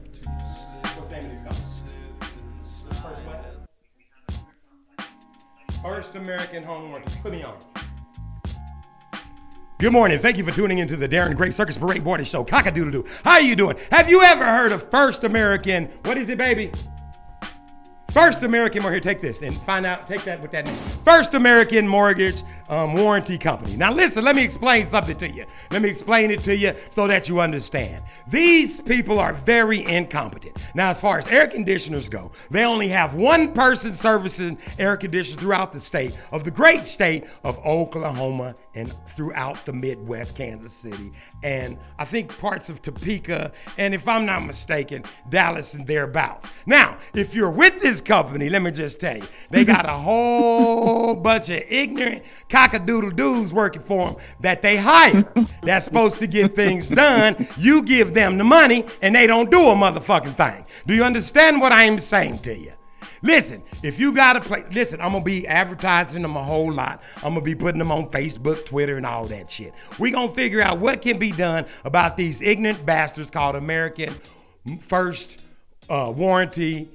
What's the name? First what? First American Homework. Put me on. Good morning. Thank you for tuning into the Darren Gray Circus Parade Morning Show. Cock-a-doodle-doo. How are you doing? Have you ever heard of First American? What is it, baby? First American Mortgage. Take this and find out. Take that with that name. First American Mortgage um, warranty company. Now, listen, let me explain something to you. Let me explain it to you so that you understand. These people are very incompetent. Now, as far as air conditioners go, they only have one person servicing air conditioners throughout the state of the great state of Oklahoma and throughout the Midwest, Kansas City, and I think parts of Topeka, and if I'm not mistaken, Dallas and thereabouts. Now, if you're with this company, let me just tell you, they got a (laughs) whole bunch of ignorant cockadoodle dudes working for them that they hire. (laughs) That's supposed to get things done. You give them the money, and they don't do a motherfucking thing. Do you understand what I am saying to you? Listen, if you got a play, listen, I'm gonna be advertising them a whole lot. I'm gonna be putting them on Facebook, Twitter, and all that shit. we gonna figure out what can be done about these ignorant bastards called American First uh, Warranty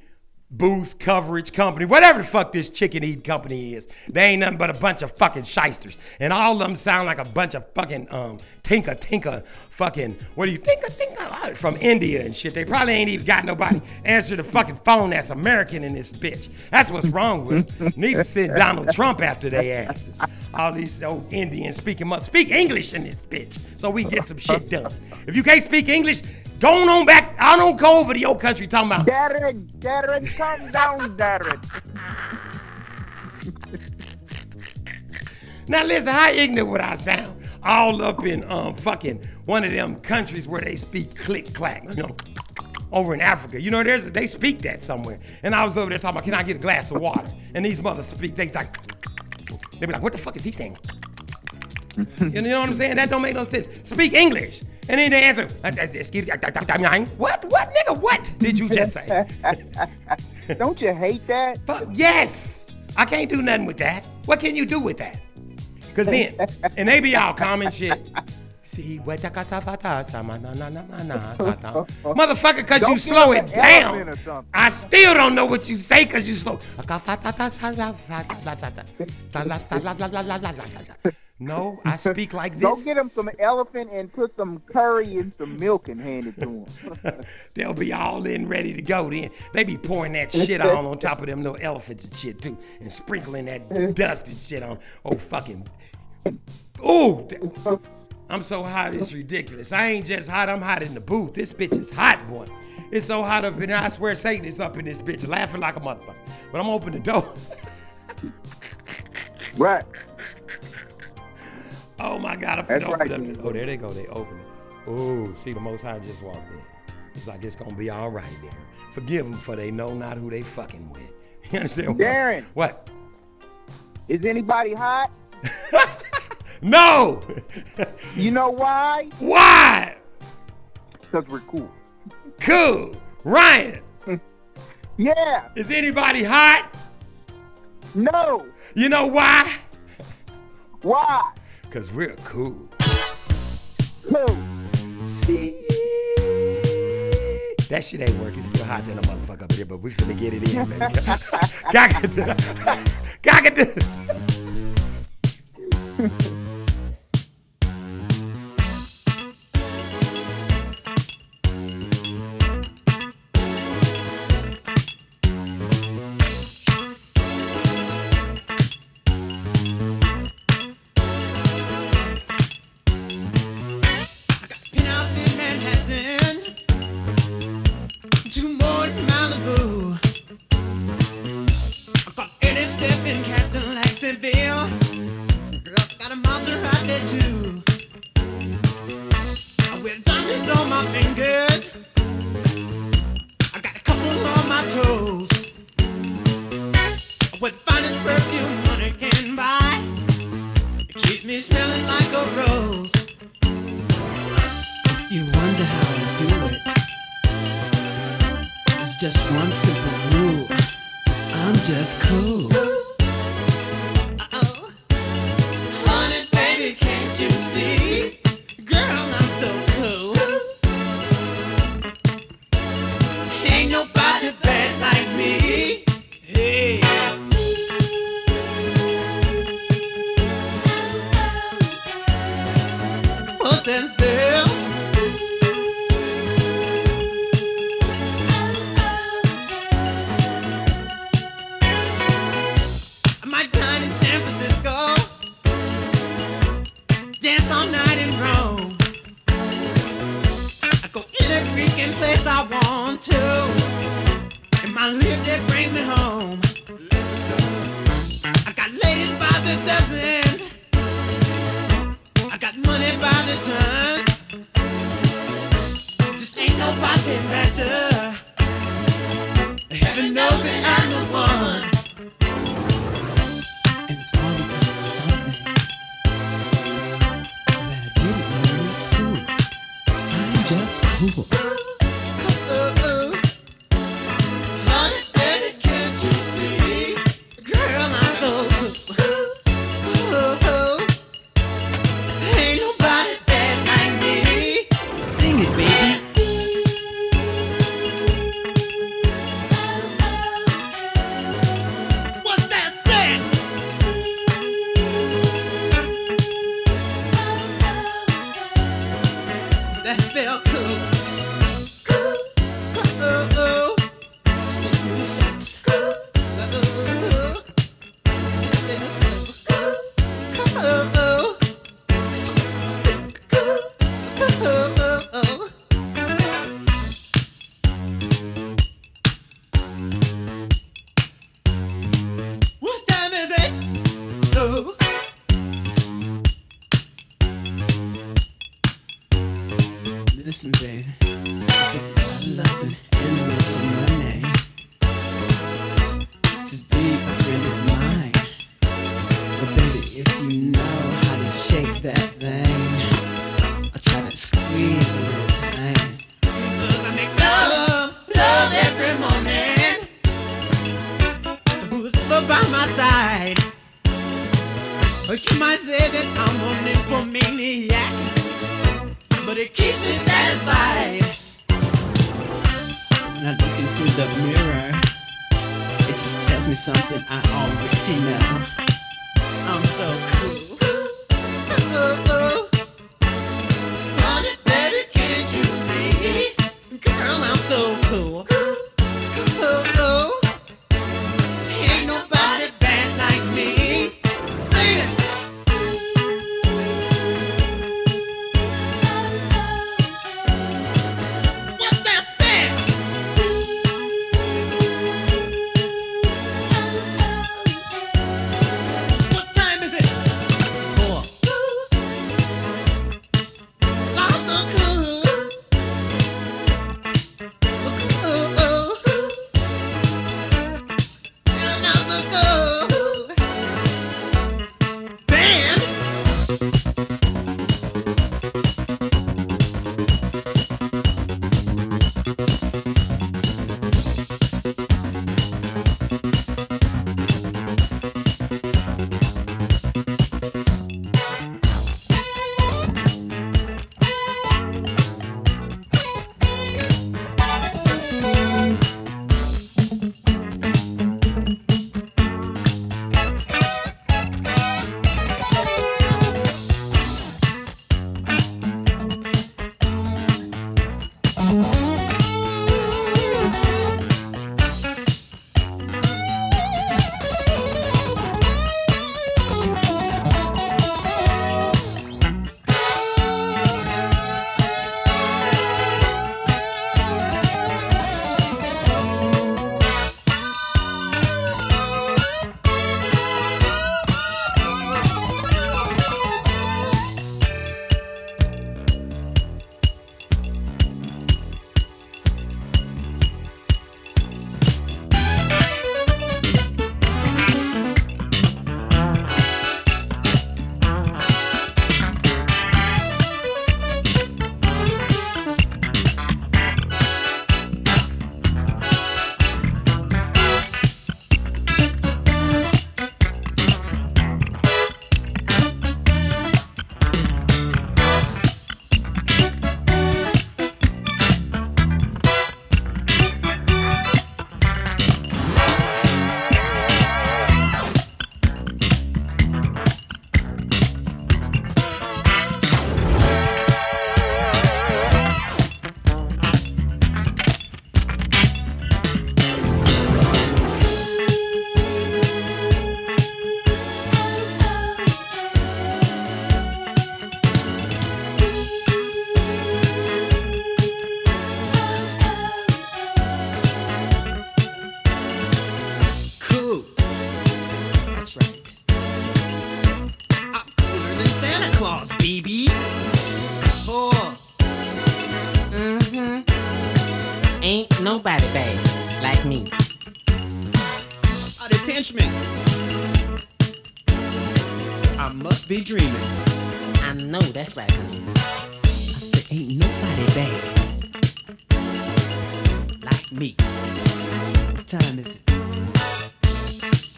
Booth Coverage Company, whatever the fuck this chicken eat company is. They ain't nothing but a bunch of fucking shysters. And all of them sound like a bunch of fucking um, tinka tinka fucking, what do you tinka tinka from India and shit. They probably ain't even got nobody answer the fucking phone that's American in this bitch. That's what's wrong with them. Need to send Donald Trump after they asses. All these old Indians speaking up. Speak English in this bitch so we get some shit done. If you can't speak English, go on back. I don't go over to your country talking about Derek, Derek, calm down, Derek. Now listen, how ignorant would I sound? All up in um fucking one of them countries where they speak click clack, you know, over in Africa. You know, there's they speak that somewhere. And I was over there talking about, can I get a glass of water? And these mothers speak, they like, they be like, what the fuck is he saying? you know what I'm saying? That don't make no sense. Speak English. And then they answer, "Uh, uh excuse me, uh, uh, what, what, nigga, what did you just say? (laughs) Don't you hate that? Fuck, yes. I can't do nothing with that. What can you do with that? Because then, and they be all and shit. See. Motherfucker, because you Don't slow it us an elephant down. I still don't know what you say because you slow. No, I (laughs) speak like this. Go get him some elephant and put some curry and some milk and hand it to him. (laughs) They'll be all in ready to go then. They be pouring that shit on on top of them little elephants and shit too. And sprinkling that (laughs) dust and shit on. Oh fucking. Ooh. I'm so hot it's ridiculous. I ain't just hot, I'm hot in the booth. This bitch is hot, boy. It's so hot up in here. I swear Satan is up in this bitch laughing like a motherfucker. But I'm open the door. right. Oh my God, I'm That's open right, up. Oh, there they go. They open it. Oh, see, the Most High just walked in. It's like it's gonna be all right there. Forgive them for they know not who they fucking with. (laughs) You understand what? Darren. What? Is anybody hot? (laughs) No. You know why? Why? Because we're cool. Cool. Ryan. (laughs) Yeah. Is anybody hot? No. You know why? Why? Cause we're cool. Cool. See. That shit ain't working. Still hot than a motherfucker up here, but we finna get it in, baby. Cockatoo. Cockatoo. Penthouse all the. I'm so cool. dreaming. I know that's right, honey. I said, ain't nobody bad like me. What time is it?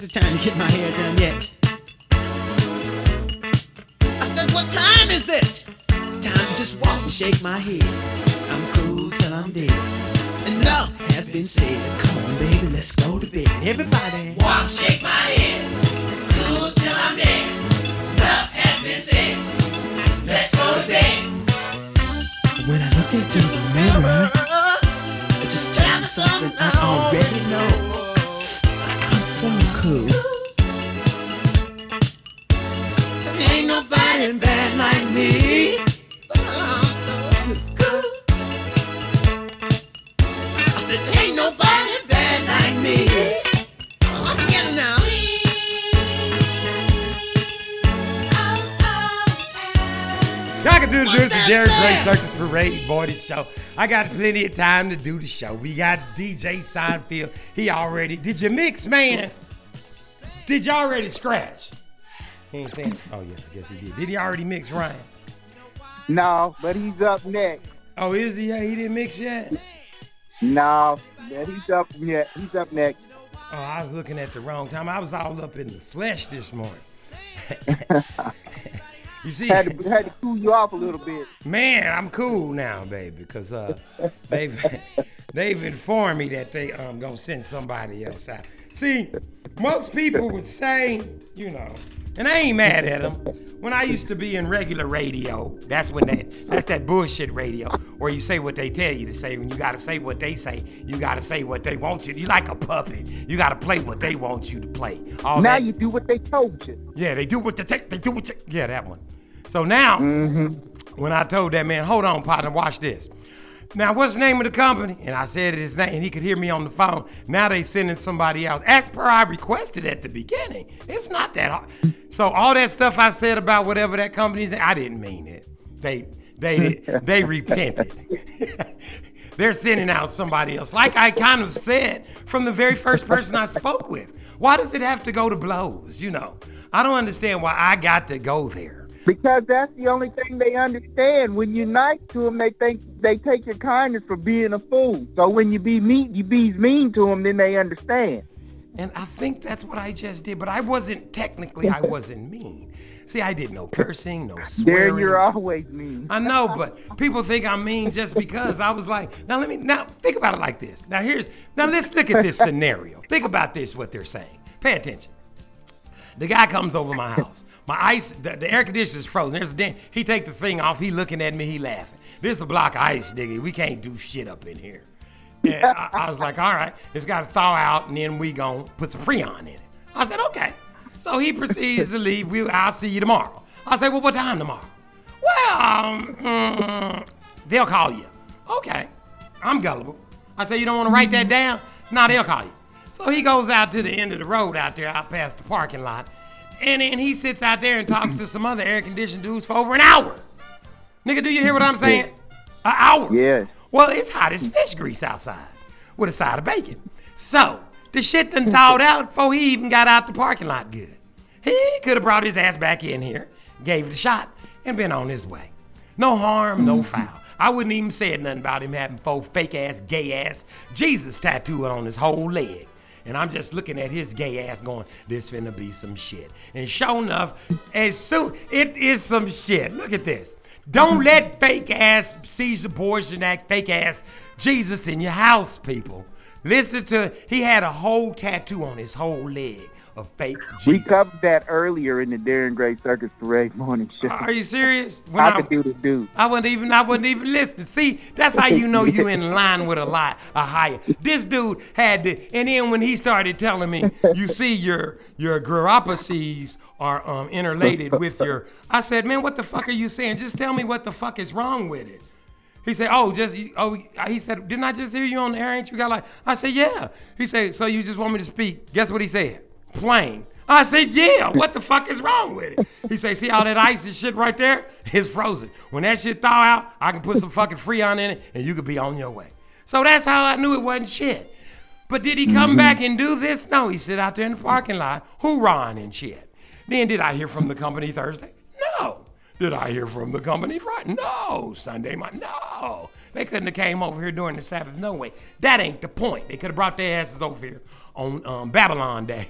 Is time to get my hair done yet? I said, what time is it? Time to just walk and shake my head. I'm cool till I'm dead. Enough has been said. Come on, baby, let's go to bed. Everybody, walk, shake my head. Do to do the Darren Gray Circus Parade Morning Show. I got plenty of time to do the show. We got DJ Seinfeld. He already. Did you mix, man? Did you already scratch? He ain't saying. Oh, yes, I guess he did. Did he already mix, Ryan? No, but he's up next. Oh, is he? Yeah, he didn't mix yet? No, yeah, he's up. Yeah, he's up next. Oh, I was looking at the wrong time. I was all up in the flesh this morning. (laughs) you see, Had to had to cool you off a little bit. man, I'm cool now, baby, because uh, they've (laughs) they've informed me that they um gonna send somebody else out. See, most people would say, you know, and I ain't mad at them. When I used to be in regular radio, that's when that that's that bullshit radio where you say what they tell you to say. When you gotta say what they say, you gotta say what they want you. You like a puppet. You gotta play what they want you to play. All now that- you do what they told you. yeah, they do what they take. They do what you, yeah, that one. So now, mm-hmm. when I told that man, hold on, partner, watch this. Now, what's the name of the company? And I said his name, and he could hear me on the phone. Now they sending somebody else, as per I requested at the beginning. It's not that hard. So all that stuff I said about whatever that company's I didn't mean it. They they did, (laughs) they repented. (laughs) They're sending out somebody else. Like I kind of said from the very first person I spoke with. Why does it have to go to blows? You know, I don't understand why I got to go there. Because that's the only thing they understand. When you're nice to them, they think they take your kindness for being a fool. So when you be mean, you be mean to them, then they understand. And I think that's what I just did, but I wasn't technically I wasn't mean. See, I did no cursing, no (laughs) swearing. There swearing. you're always mean. I know, but people think I'm mean just because I was like, now let me now think about it like this. Now here's now let's look at this scenario. Think about this, what they're saying. Pay attention. The guy comes over my house. My ice, the, the air conditioner's frozen. There's a dent. He take the thing off. He looking at me. He laughing. This is a block of ice, nigga. We can't do shit up in here. And I, I was like, all right, it's got to thaw out, and then we gonna put some Freon in it. I said, okay. So he proceeds to leave. We, I'll see you tomorrow. I said, well, what time tomorrow? Well, um, mm, they'll call you. Okay. I'm gullible. I said, you don't want to write that down? No, they'll call you. So he goes out to the end of the road out there, out past the parking lot, and then he sits out there and talks to some other air conditioned dudes for over an hour. Nigga, do you hear what I'm saying? An hour. Yeah. Well, it's hot as fish grease outside with a side of bacon. So the shit done thawed out before he even got out the parking lot good. He could have brought his ass back in here, gave it a shot, and been on his way. No harm, no mm-hmm. foul. I wouldn't even said nothing about him having four fake ass, gay ass Jesus tattooed on his whole leg. And I'm just looking at his gay ass going, this finna be some shit. And sure enough, as soon, it is some shit. Look at this. Don't mm-hmm. let fake ass Caesar Borgia, fake ass Jesus in your house, people. Listen to, he had a whole tattoo on his whole leg of fake We covered that earlier in the Darren Gray Circus Parade morning show. Are you serious? (laughs) When I I- could do the dude. I wasn't even I wasn't even listening. See, that's how you know you in line with a lot a higher. This dude had to, and then when he started telling me, you see your your neuropathies are um, interrelated with your. I said, man, what the fuck are you saying? Just tell me what the fuck is wrong with it. He said, "Oh, just oh." He said, "Didn't I just hear you on the air? Ain't you got like?" I said, "Yeah." He said, "So you just want me to speak?" Guess what he said? Plain. I said, "Yeah." What the fuck is wrong with it? He said, "See all that ice and shit right there? It's frozen. When that shit thaw out, I can put some fucking Freon in it, and you could be on your way." So that's how I knew it wasn't shit. But did he come back and do this? No, he sit out there in the parking lot, hoorahing and shit. Then did I hear from the company Thursday? No. Did I hear from the company Friday? No. Sunday, my no. They couldn't have came over here during the Sabbath. No way. That ain't the point. They could have brought their asses over here on um, Babylon Day,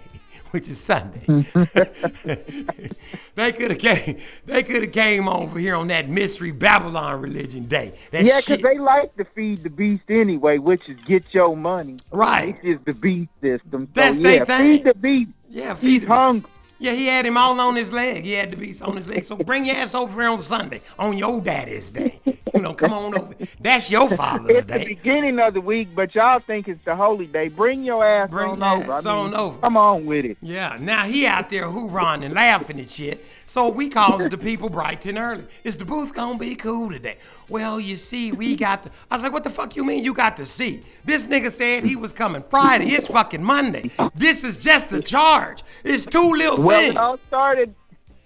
(laughs) which is Sunday. Mm-hmm. (laughs) they could have came. They could have came over here on that mystery Babylon religion day. That yeah, because they like to feed the beast anyway, which is get your money. Right. Which is the beast system. So, That's yeah, they thing. feed the beast. Yeah, He's feed him. hungry. Yeah, he had him all on his leg. He had the beast on his leg. So bring your ass over here on Sunday, on your daddy's day. You know, come on over. That's your father's (laughs) It's the day. beginning of the week, but y'all think it's the holy day. Bring your ass Bring on your over. ass I mean, on over. Come on with it. Yeah, now he out there hoorahing and laughing and shit. So we calls the people bright and early. Is the booth gonna be cool today? Well, you see, we got the. I was like, what the fuck you mean you got to see? This nigga said he was coming Friday. It's fucking Monday. This is just a charge. It's two little Well, it all started.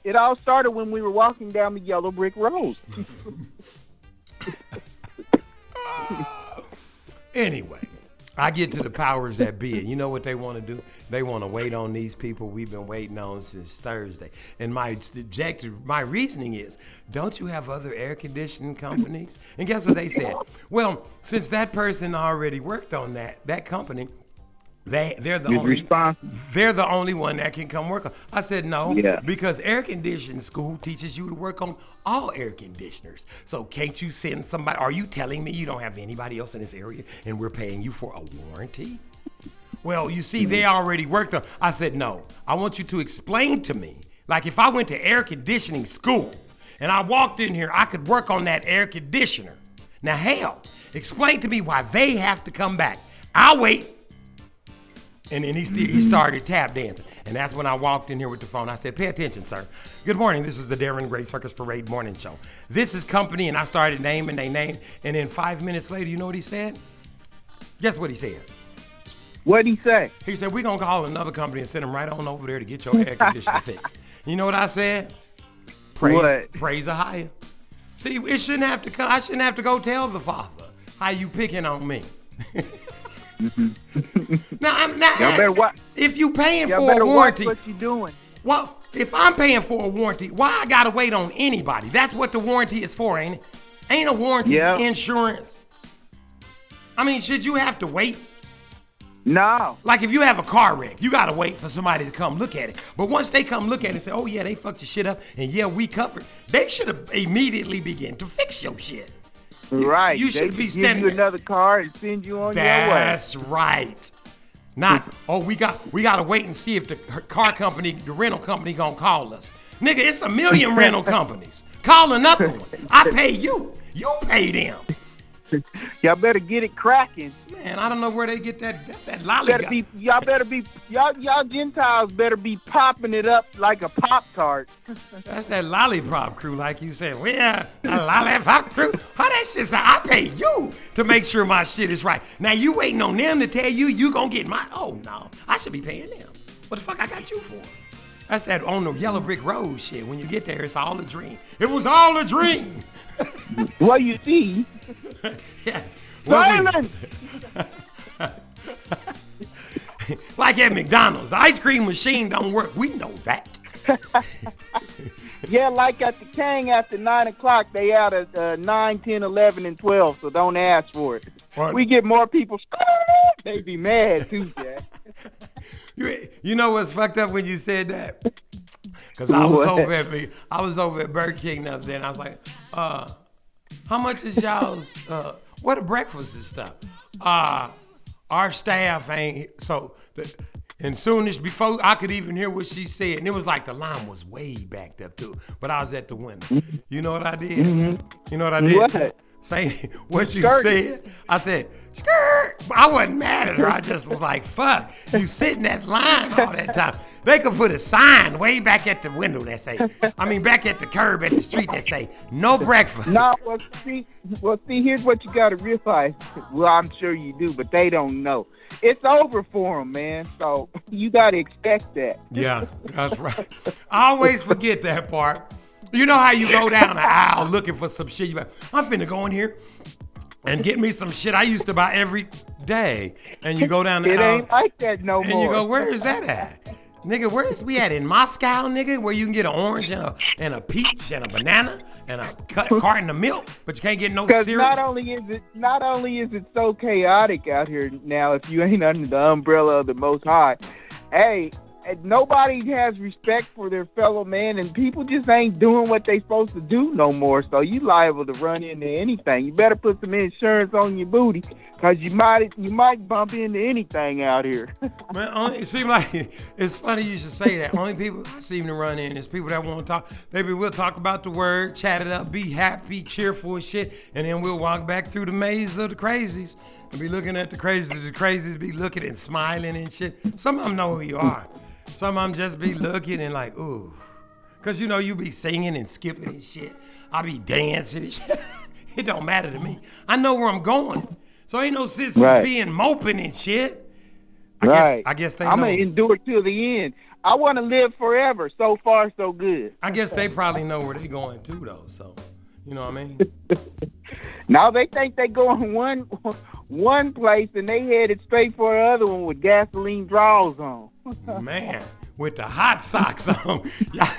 It all started when we were walking down the yellow brick road. (laughs) Anyway, I get to the powers that be, and you know what they want to do? They want to wait on these people we've been waiting on since Thursday. And my objective, my reasoning is, don't you have other air conditioning companies? And guess what they said? Well, since that person already worked on that, that company, they they're the only responsible. they're the only one that can come work on. I said no, Yeah. because air conditioning school teaches you to work on all air conditioners. So can't you send somebody? Are you telling me you don't have anybody else in this area and we're paying you for a warranty? Well, you see, they mm-hmm. already worked on. I said no. I want you to explain to me, like if I went to air conditioning school and I walked in here, I could work on that air conditioner. Now, hell, explain to me why they have to come back. I'll wait. And then he, st- he started tap dancing. And that's when I walked in here with the phone. I said, Pay attention, sir. Good morning. This is the Darren Gray Circus Parade Morning Show. This is company. And I started naming they name. And then five minutes later, you know what he said? Guess what he said? What'd he say? He said, We're going to call another company and send them right on over there to get your air conditioner (laughs) fixed. You know what I said? Praise, What? praise a higher. See, it shouldn't have to come. I shouldn't have to go tell the father how you picking on me. (laughs) Mm-hmm. (laughs) now, I'm not. Y'all better watch. If you paying Y'all for a warranty, what you doing. well, if I'm paying for a warranty, why I gotta wait on anybody? That's what the warranty is for, ain't it? Ain't a warranty Yeah. insurance. I mean, should you have to wait? No. Like if you have a car wreck, you gotta wait for somebody to come look at it. But once they come look at it and say, "Oh yeah, they fucked your shit up," and yeah, we covered, they should have immediately begin to fix your shit. Right. you They should be give you another car and send you on That's your way. That's right. Not, (laughs) oh, we got we gotta wait and see if the car company, the rental company, gonna call us. Nigga, it's a million (laughs) rental companies. Call another one. I pay you. You pay them. (laughs) Y'all better get it cracking. Man, I don't know where they get that. That's that Better be y'all better be y'all y'all Gentiles better be popping it up like a Pop Tart. (laughs) That's that lollipop crew, like you said. We are a lollipop crew. How that shit sound? I pay you to make sure my shit is right. Now you waiting on them to tell you you gonna get my. Oh no, I should be paying them. What the fuck I got you for? That's that on the yellow brick road shit. When you get there, it's all a dream. It was all a dream. Well, you see. (laughs) yeah. (laughs) Silence! (laughs) like at McDonald's, the ice cream machine don't work. We know that. Yeah, like at the Kang after 9 o'clock, they out at uh, 9, 10, 11, and 12, so don't ask for it. Right. We get more people, they be mad too, Jack. You, you know what's fucked up when you said that? Cause I was over at me, I was over at Burger King the other day, and I was like, uh, "How much is y'all's? Uh, what a breakfast and stuff? Uh, our staff ain't so." The, and soon as before I could even hear what she said, and it was like the line was way backed up too. But I was at the window. You know what I did? You know what I did? What? Say (laughs) what you Skirt. said. I said, skirt. I wasn't mad at her. I just was like, fuck. You sit in that line all that time. They could put a sign way back at the window that say, I mean, back at the curb at the street that say, no breakfast. No, well, see, well, see, here's what you got to realize. Well, I'm sure you do, but they don't know. It's over for them, man. So (laughs) you got to expect that. Yeah, that's right. I always forget that part. You know how you go down the aisle looking for some shit. You like, I'm finna go in here and get me some shit I used to buy every day. And you go down the It aisle. ain't like that no and more. And you go, where is that at? Nigga, where is we at in Moscow, nigga? Where you can get an orange and a and a peach and a banana and a cut (laughs) carton of milk, but you can't get no cereal. not only is it not only is it so chaotic out here now, if you ain't under the umbrella of the Most High, hey, nobody has respect for their fellow man, and people just ain't doing what they supposed to do no more. So you liable to run into anything. You better put some insurance on your booty, cause you might you might bump into anything out here. (laughs) Man, only, it seems like (laughs) it's funny you should say that. Only people I seem to run in is people that want to talk. Maybe we'll talk about the word, chat it up, be happy, cheerful shit, and then we'll walk back through the maze of the crazies and be looking at the crazies. The crazies be looking and smiling and shit. Some of them know who you are. Some of them just be looking and like, ooh. Cause you know you be singing and skipping and shit. I be dancing (laughs) it don't matter to me. I know where I'm going. So ain't no sense in Right. being moping and shit. I right. guess I guess they I'm know. gonna endure till the end. I want to live forever. So far, so good. I guess they probably know where they going to though. So, you know what I mean? (laughs) Now they think they going one (laughs) one place and they headed straight for the other one with gasoline draws on. Man, with the hot socks on. (laughs)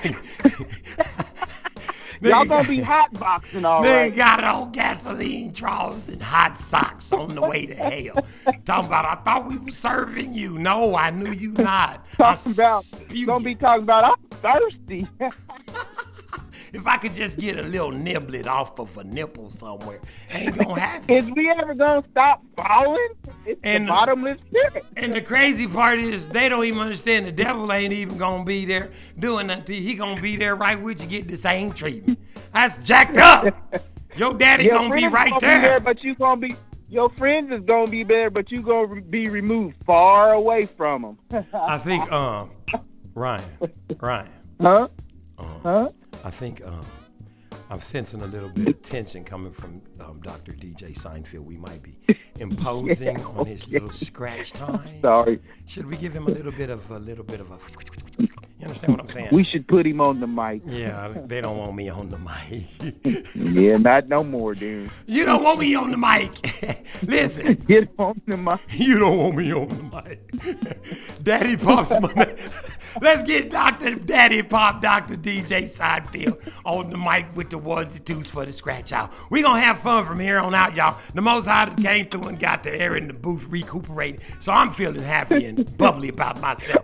Y'all gonna be hot boxing all they right. got on gasoline drawers and hot socks on the way to hell. Talking about, I thought we were serving you. No, I knew you (laughs) not. I about gonna be talking about I'm thirsty. (laughs) If I could just get a little niblet off of a nipple somewhere, ain't gonna happen. Is we ever gonna stop falling? It's And- the bottomless pit. And the crazy part is they don't even understand the devil ain't even gonna be there doing nothing. He gonna be there right with you, getting the same treatment. That's jacked up. Your daddy Your gonna be right gonna there. but you gonna be your friends is gonna be there, but you gonna be removed far away from them. I think, um, Ryan, (laughs) Ryan. Huh? huh? I think um, I'm sensing a little bit of tension coming from um, Dr. DJ Seinfeld. We might be (laughs) imposing on his little scratch time. Sorry. Should we give him a little bit of a little bit of a? You understand what I'm saying? We should put him on the mic. Yeah, they don't want me on the mic. (laughs) yeah, not no more, dude. You don't want me on the mic. (laughs) Listen. (laughs) Get on the mic. You don't want me on the mic. Daddy Pop's my Let's get Dr. Daddy Pop, Dr. DJ Seinfeld on the mic with the ones and twos for the scratch out. we going to have fun from here on out, y'all. The most high came through and got the air in the booth recuperated. So I'm feeling happy and bubbly about myself.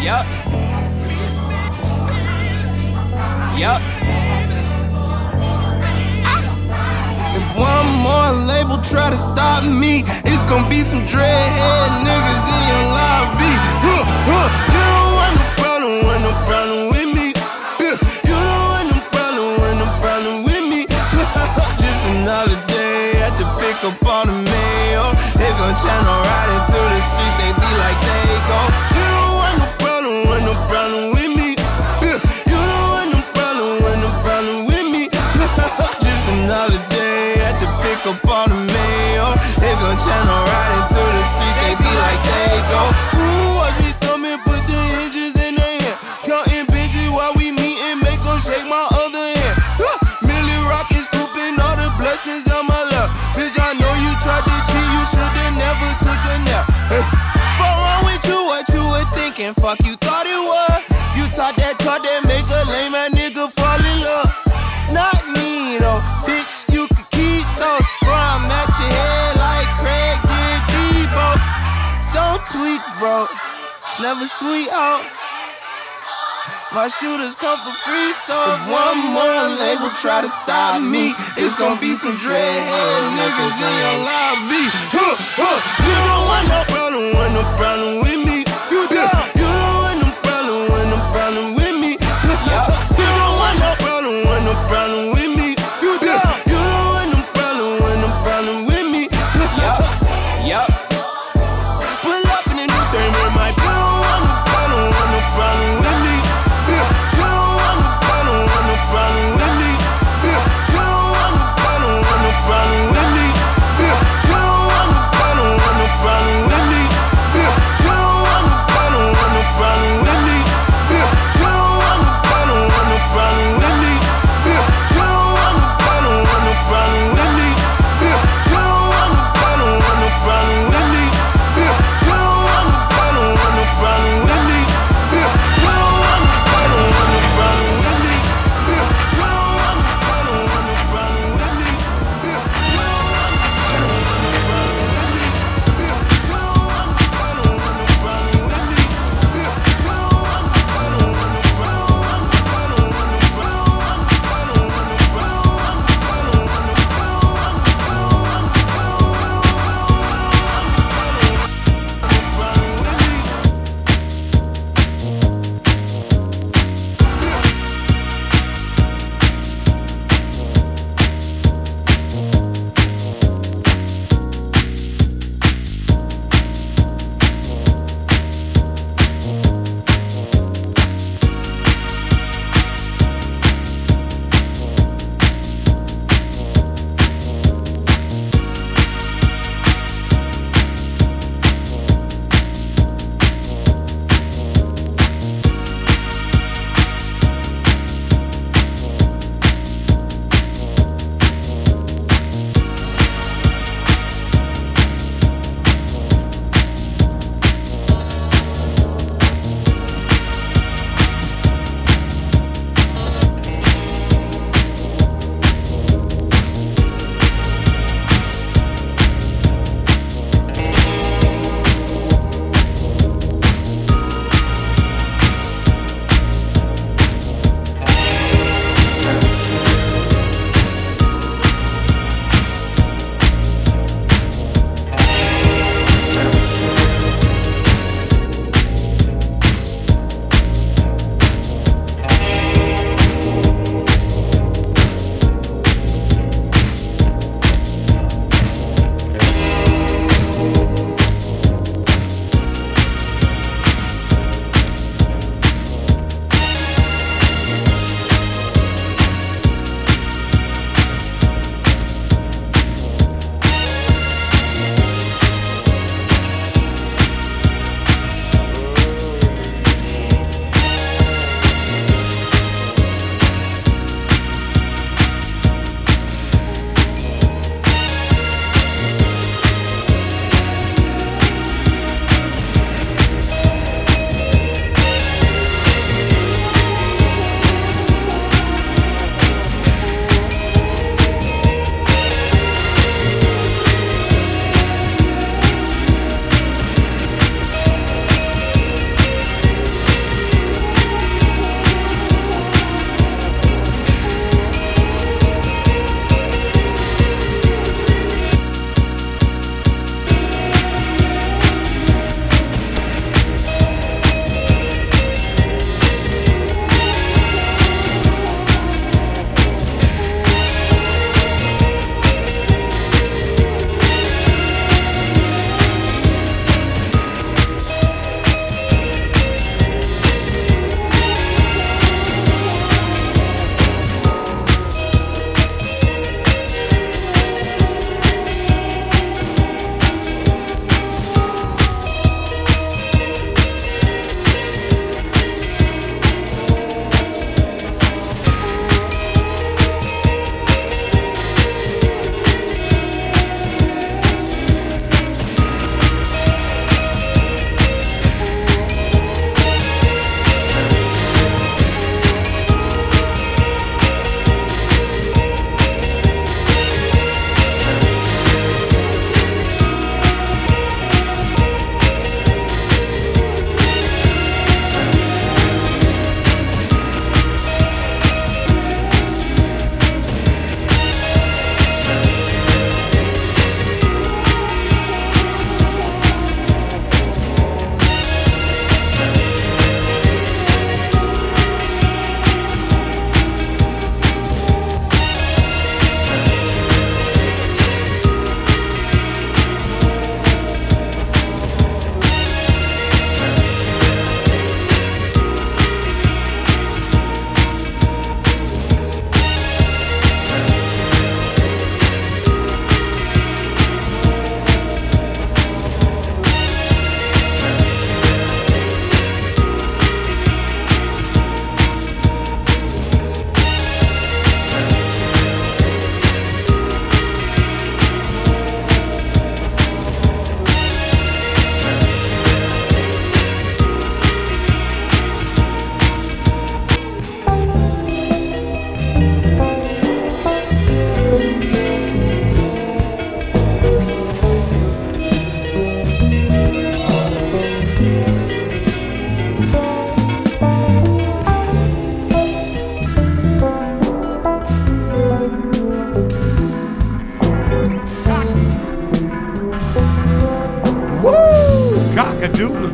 Yup. Yup. If one more label try to stop me, it's gonna be some dreadhead niggas in your lobby. Huh, huh. You don't want no problem, want no problem with me. You don't want no problem, want no problem with me. (laughs) Just another day pick up the mail. Channel riding through It's never sweet out. My shooters come for free, so if one more label try to stop me, it's gonna be some dreadhead niggas in your lobby. Huh, huh. You don't want no problem, want no problem with me. You don't. You don't want no problem, want no problem with me. You don't want no problem, want no problem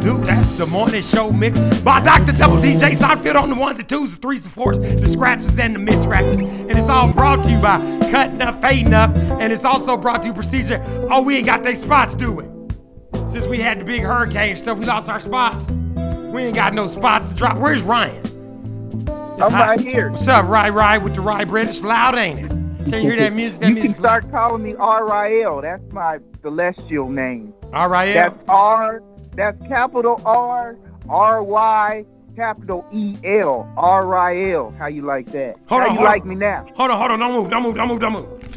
doo. That's the morning show mix by Dr. Double DJ Seinfeld on the ones, the twos, the threes, the fours, the scratches, and the mid scratches. And it's all brought to you by Cutting Up, Fading Up. And it's also brought to you Procedure. Oh, we ain't got they spots, do we? Since we had the big hurricane and stuff, we lost our spots. We ain't got no spots to drop. Where's Ryan? I'm right here. What's up, Rye Rye with the Rye bread? It's loud, ain't it? Can you hear that music? That you music can start calling me R-I-L. That's my celestial name. R-I-L? That's R. That's capital R, R-Y, capital E-L. R-I-L. How you like that? Hold How on, you like on. me now? Hold on, hold on. Don't move, don't move, don't move, don't move.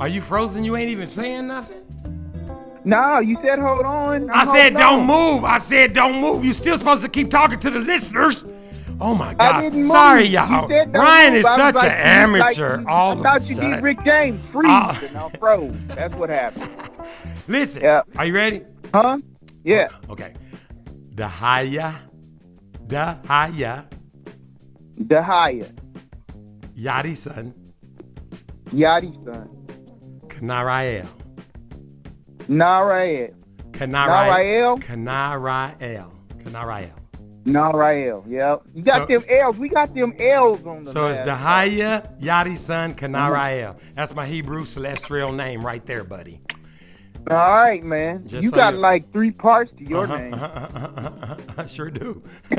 Are you frozen? You ain't even saying nothing? No, you said hold on. I I'm said don't on. move. I said don't move. You still supposed to keep talking to the listeners. Oh my I gosh. Sorry, y'all. Ryan move. is such like, an like, amateur. you- all I of a thought you sudden. did Rick James freeze, Ah. and I froze. That's what happened. Listen. Yeah. Are you ready? Huh? Yeah. Okay. The higher, the higher, The higher. Yadi son, Yachty son. Kanarael. Narael. Kanarael. Narael. Kanarael. Kanarael. Narael. Yep. You got So- them L's. We got them L's on the So it's last the part. higher Yadi son, mm-hmm. Kanarael. That's my Hebrew celestial name right there, buddy. All right, man. Just you so got you- like three parts to your Uh-huh, name. I uh-huh, uh-huh, uh-huh, (laughs) sure do. (laughs)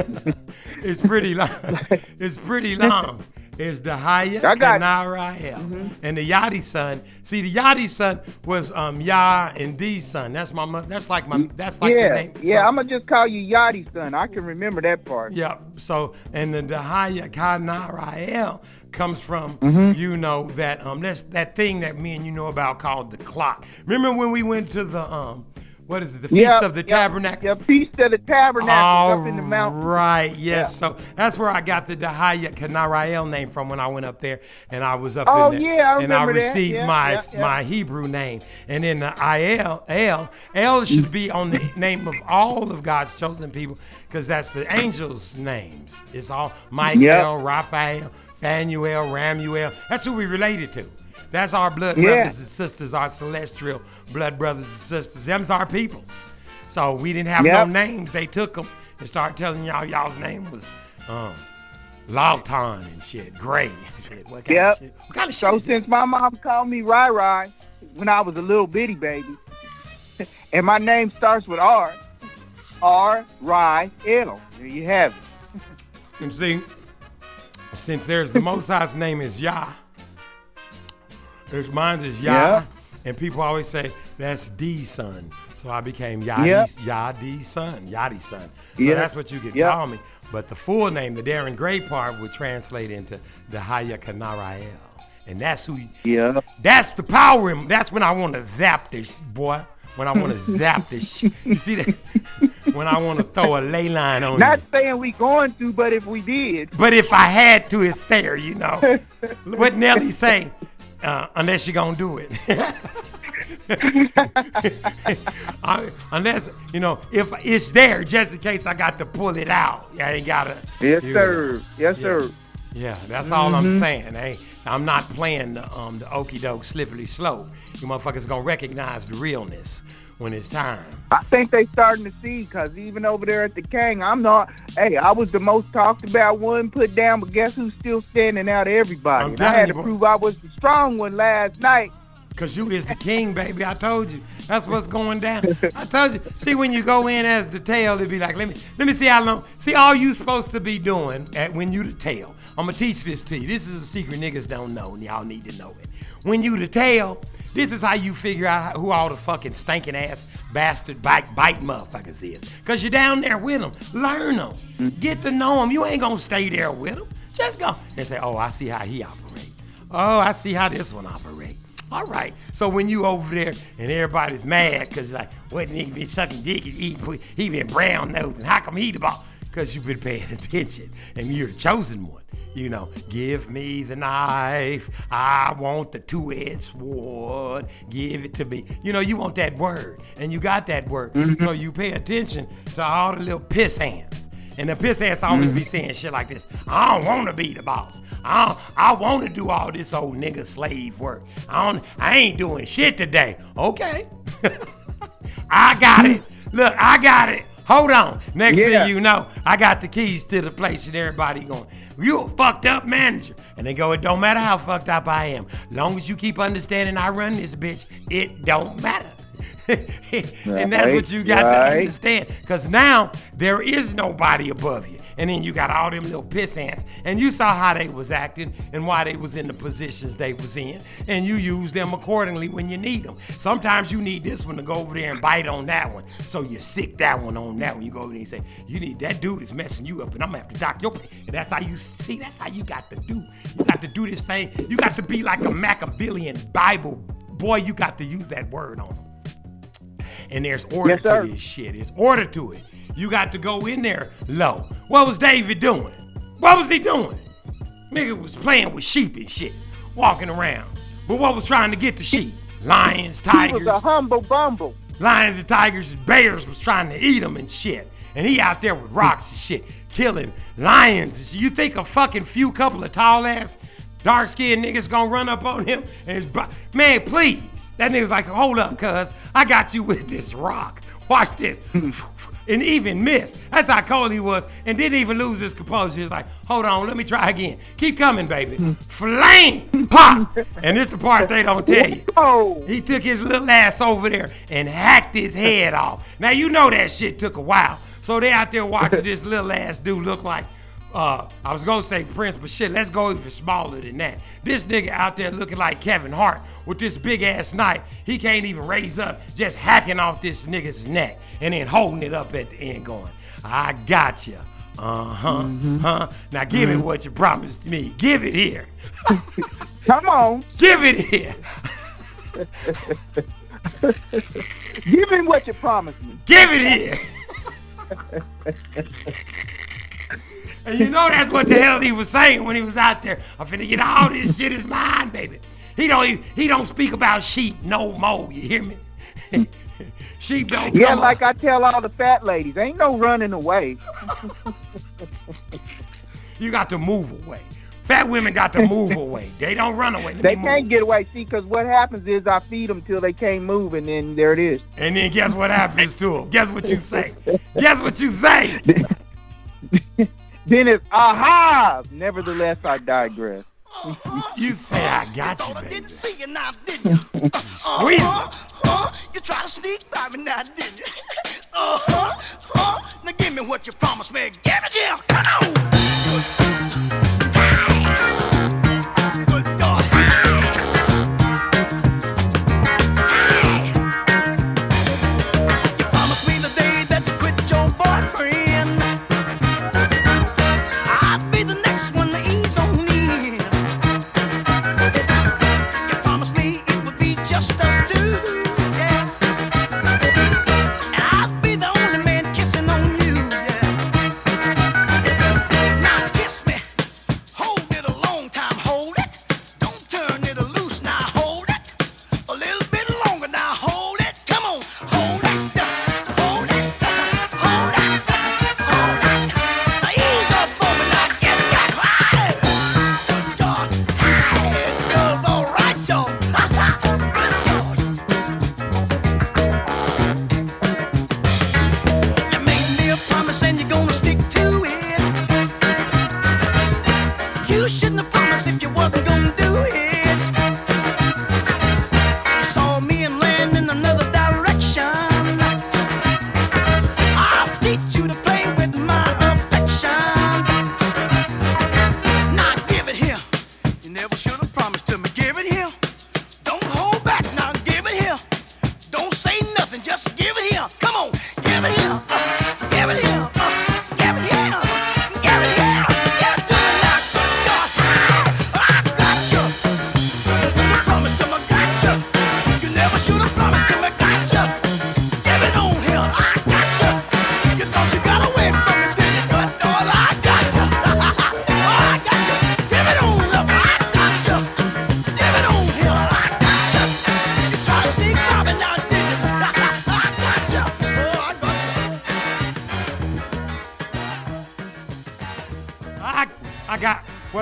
it's pretty long. (laughs) It's pretty long. It's the Haya I got- Kanarael. And the Yadi son. See, the Yadi son was um Yah and D's son. That's my that's like my that's like yeah, the name. yeah. So- I'm gonna just call you Yachty son. I can remember that part. Yeah. So and the Dahaya Kanarael comes from Mm-hmm. you know that um that's that thing that me and you know about called the clock. Remember when we went to the um what is it the feast Yep, of the yep, tabernacle? Yeah, feast of the tabernacle All up in the mountain. right, yes. Yeah. So that's where I got the Dahaya Kanarael name from when I went up there and I was up Oh, in there. yeah, I and I received Yeah, my my Hebrew name. And then the IL, L, L should be on the name of all of God's chosen people because that's the angels' names. It's all Michael. Raphael, Phanuel, Ramuel. That's who we related to. That's our blood Yeah. brothers and sisters, our celestial blood brothers and sisters. Them's our peoples. So we didn't have no names. They took them and started telling y'all y'all's name was um, Lautan and shit, Gray shit. What kind Yep. of shit? What kind of shit So since my mom called me Rai Rai when I was a little bitty baby, (laughs) and my name starts with R, R Rai L. There you have it. And see, since there's the Most High's name is Yah, there's mine is Yah, Yeah. and people always say that's D son. So I became Yadi's Yep. Yadi son, Yadi son. So Yep. that's what you could Yep. call me. But the full name, the Darren Gray part, would translate into the Haya Kanarael. And that's who Yeah. that's the power. in- That's when I want to zap this boy. When I want to (laughs) zap this shit. You see that? (laughs) When I want to throw a ley line on Not you. Not saying we going to, but if we did, But if I had to, it's there, you know. (laughs) what Nelly say? Uh, unless you're gonna do it. (laughs) (laughs) I, unless you know, if it's there, just in case I got to pull it out. I ain't gotta. yes sir, know. yes Yeah. sir. Yeah, that's all I'm Mhm. saying. Hey, I'm not playing the um the okey doke slippery slope. You motherfuckers gonna recognize the realness when it's time. I think they starting to see because even over there at the King, I'm not. Hey, I was the most talked about one put down, but guess who's still standing out everybody? I had you, to prove I was the strong one last night. Cause you is the king, baby. I told you. That's what's going down. I told you. See, when you go in as the tail, it'd be like, let me let me see how long. See, all you supposed to be doing at when you the tail. I'm gonna teach this to you. This is a secret niggas don't know, and y'all need to know it. When you the tail, this is how you figure out who all the fucking stinking ass bastard bite bite motherfuckers is. Cause you're down there with them. Learn them. Mm-hmm. Get to know them. You ain't gonna stay there with them. Just go and say, oh, I see how he operates. Oh, I see how this one operates. All right. So when you over there and everybody's mad because like, what nigga been sucking dick and eating, he been brown nosing. How come he the boss? Because you've been paying (laughs) attention and you're the chosen one. You know, give me the knife. I want the two edged sword. Give it to me. You know, you want that word, and you got that word. Mm-hmm. So you pay attention to all the little piss ants. And the piss ants always be mm-hmm. saying shit like this I don't want to be the boss. I, don't- I want to do all this old nigga slave work. I don't. I ain't doing shit today. Okay. (laughs) I got it. Mm-hmm. Look, I got it. Hold on. Next Yeah. thing you know, I got the keys to the place, and everybody going, "You a fucked up manager." And they go, "It don't matter how fucked up I am. Long as you keep understanding I run this bitch, it don't matter." (laughs) and that's what you got to understand. Because now there is nobody above you. And then you got all them little piss ants. And you saw how they was acting and why they was in the positions they was in. And you use them accordingly when you need them. Sometimes you need this one to go over there and bite on that one. So you sick that one on that one. You go over there and say, you need that dude is messing you up and I'm gonna have to dock your pay. And that's how you see, that's how you got to do. You got to do this thing. You got to be like a Machiavellian Bible. Boy, you got to use that word on them and there's order Yes, to this shit. There's order to it. You got to go in there low. What was David doing? What was he doing? Nigga was playing with sheep and shit, walking around. But what was trying to get the sheep? Lions, He was tigers, a humble bumble. lions and tigers and bears was trying to eat them and shit. And he out there with rocks and shit, killing lions. You think a fucking few couple of tall ass, dark skinned niggas gonna run up on him? And his bro- man, please. That nigga's like, hold up, cuz I got you with this rock. Watch this. (laughs) and even missed. That's how cold he was. And didn't even lose his composure. He's like, hold on, let me try again. Keep coming, baby. Flame! Pop! And it's the part they don't tell you. Oh. He took his little ass over there and hacked his head off. Now you know that shit took a while. So they out there watching (laughs) this little ass dude look like uh, I was gonna say Prince, but shit, let's go even smaller than that. This nigga out there looking like Kevin Hart with this big ass knife. He can't even raise up, just hacking off this nigga's neck and then holding it up at the end, going, "I got you." Uh huh. Huh. Now give me what you promised me. Give it here. (laughs) Come on. (laughs) Give it here. (laughs) Give me what you promised me. Give it here. And you know that's what the hell he was saying when he was out there. I'm finna get all this shit is mine, baby. He don't even, he don't speak about sheep no more. You hear me? (laughs) sheep don't Yeah, like I tell all the fat ladies, ain't no running away. (laughs) You got to move away. Fat women got to move (laughs) away. They don't run away. Let They can't move. get away. See, because what happens is I feed them till they can't move, and then there it is. And then guess what happens to them? Guess what you say? Guess what you say? Then it's aha. Nevertheless, I digress. (laughs) You say I got you, baby. See you now, did you? (laughs) Squeeze Uh-huh. You try to sneak by me now, did you? (laughs) Uh-huh, huh? Now give me what you promised me. Give it here. Come on.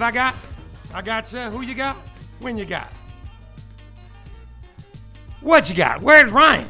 I got. I got you. Who you got? When you got? What you got? Where's Ryan?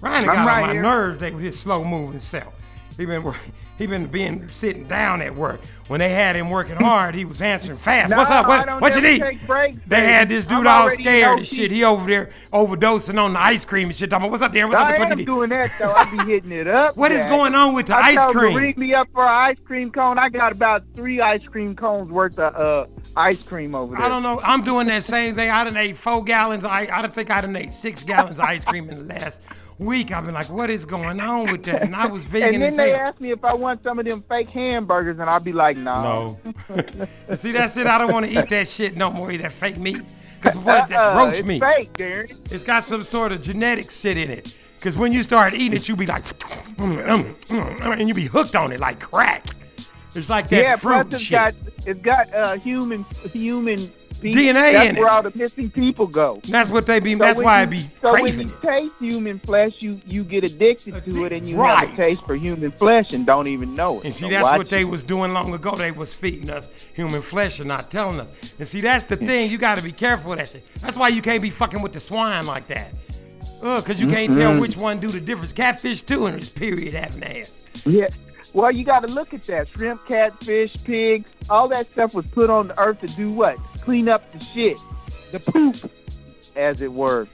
Ryan I'm got right on my here. nerves today with his slow moving self. He been (laughs) he been being sitting down at work. When they had him working hard, he was answering fast. What's up? What, what you need? breaks, They had this dude all scared and shit. He over there overdosing on the ice cream and shit. Talking about, what's up there? What's up? What you need? doing that though. I be hitting it up. (laughs) What is Jack. going on with the I ice told him to cream? Ring me up for an ice cream cone. I got about three ice cream cones worth of uh, ice cream over there. I don't know. I'm doing that same thing. I done ate four gallons. I I don't think I done ate six gallons of ice cream in the last week. I've been like, what is going on with that? And I was (laughs) vegan and then they hell. ask me if I want some of them fake hamburgers, and I'll be like, no. No. (laughs) See, that's it. I don't want to eat that shit no more. Eat that fake meat. Cause what? That's Uh-uh, roach it's meat. fake, Darren. It's got some sort of genetic shit in it. Cause when you start eating it, you be like, and you be hooked on it like crack. It's like that yeah, fruit shit. got it's got uh, human human piece. DNA That's in where it. all the missing people go. That's what they be. So that's why you, I be so craving. when you taste human flesh, you you get addicted to it, and you have a taste for human flesh and don't even know it. And see, So that's what they was doing long ago. They was feeding us human flesh and not telling us. And see, that's the thing. You got to be careful of that shit. That's why you can't be fucking with the swine like that. Ugh, cause you can't tell Mm-mm. which one do the difference. Catfish too, and this period having ass. Yeah. Well, you got to look at that. Shrimp, catfish, pigs, all that stuff was put on the earth to do what? Clean up the shit, the poop, as it were.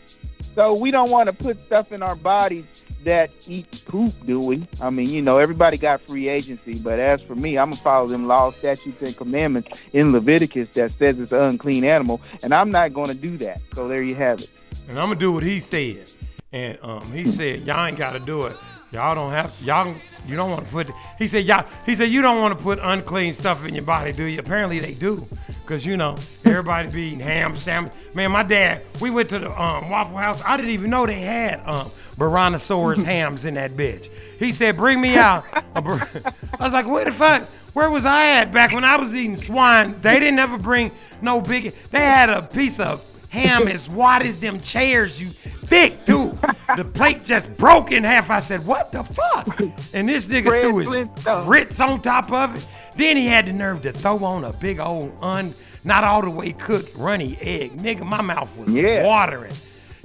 So we don't want to put stuff in our bodies that eat poop, do we? I mean, you know, everybody got free agency, but as for me, I'm gonna follow them laws, statutes, and commandments in Leviticus that says it's an unclean animal, and I'm not gonna do that. So there you have it. And I'm gonna do what he said. And um, he said, y'all ain't gotta do it. Y'all don't have y'all. You don't want to put. He said, y'all. He said you don't want to put unclean stuff in your body, do you? Apparently they do, cause you know everybody be eating ham sandwich. Man, my dad. We went to the um, Waffle House. I didn't even know they had um, Brontosaurus (laughs) hams in that bitch. He said, bring me out. a br-" (laughs) I was like, where the fuck? Where was I at back when I was eating swine? They didn't ever bring no big. They had a piece of ham as wide as them chairs, you thick too. The plate just broke in half. I said, "What the fuck?" And this nigga Fred threw his Flintstone. grits on top of it. Then he had the nerve to throw on a big old un, not all the way cooked runny egg. Nigga, my mouth was Yeah. watering.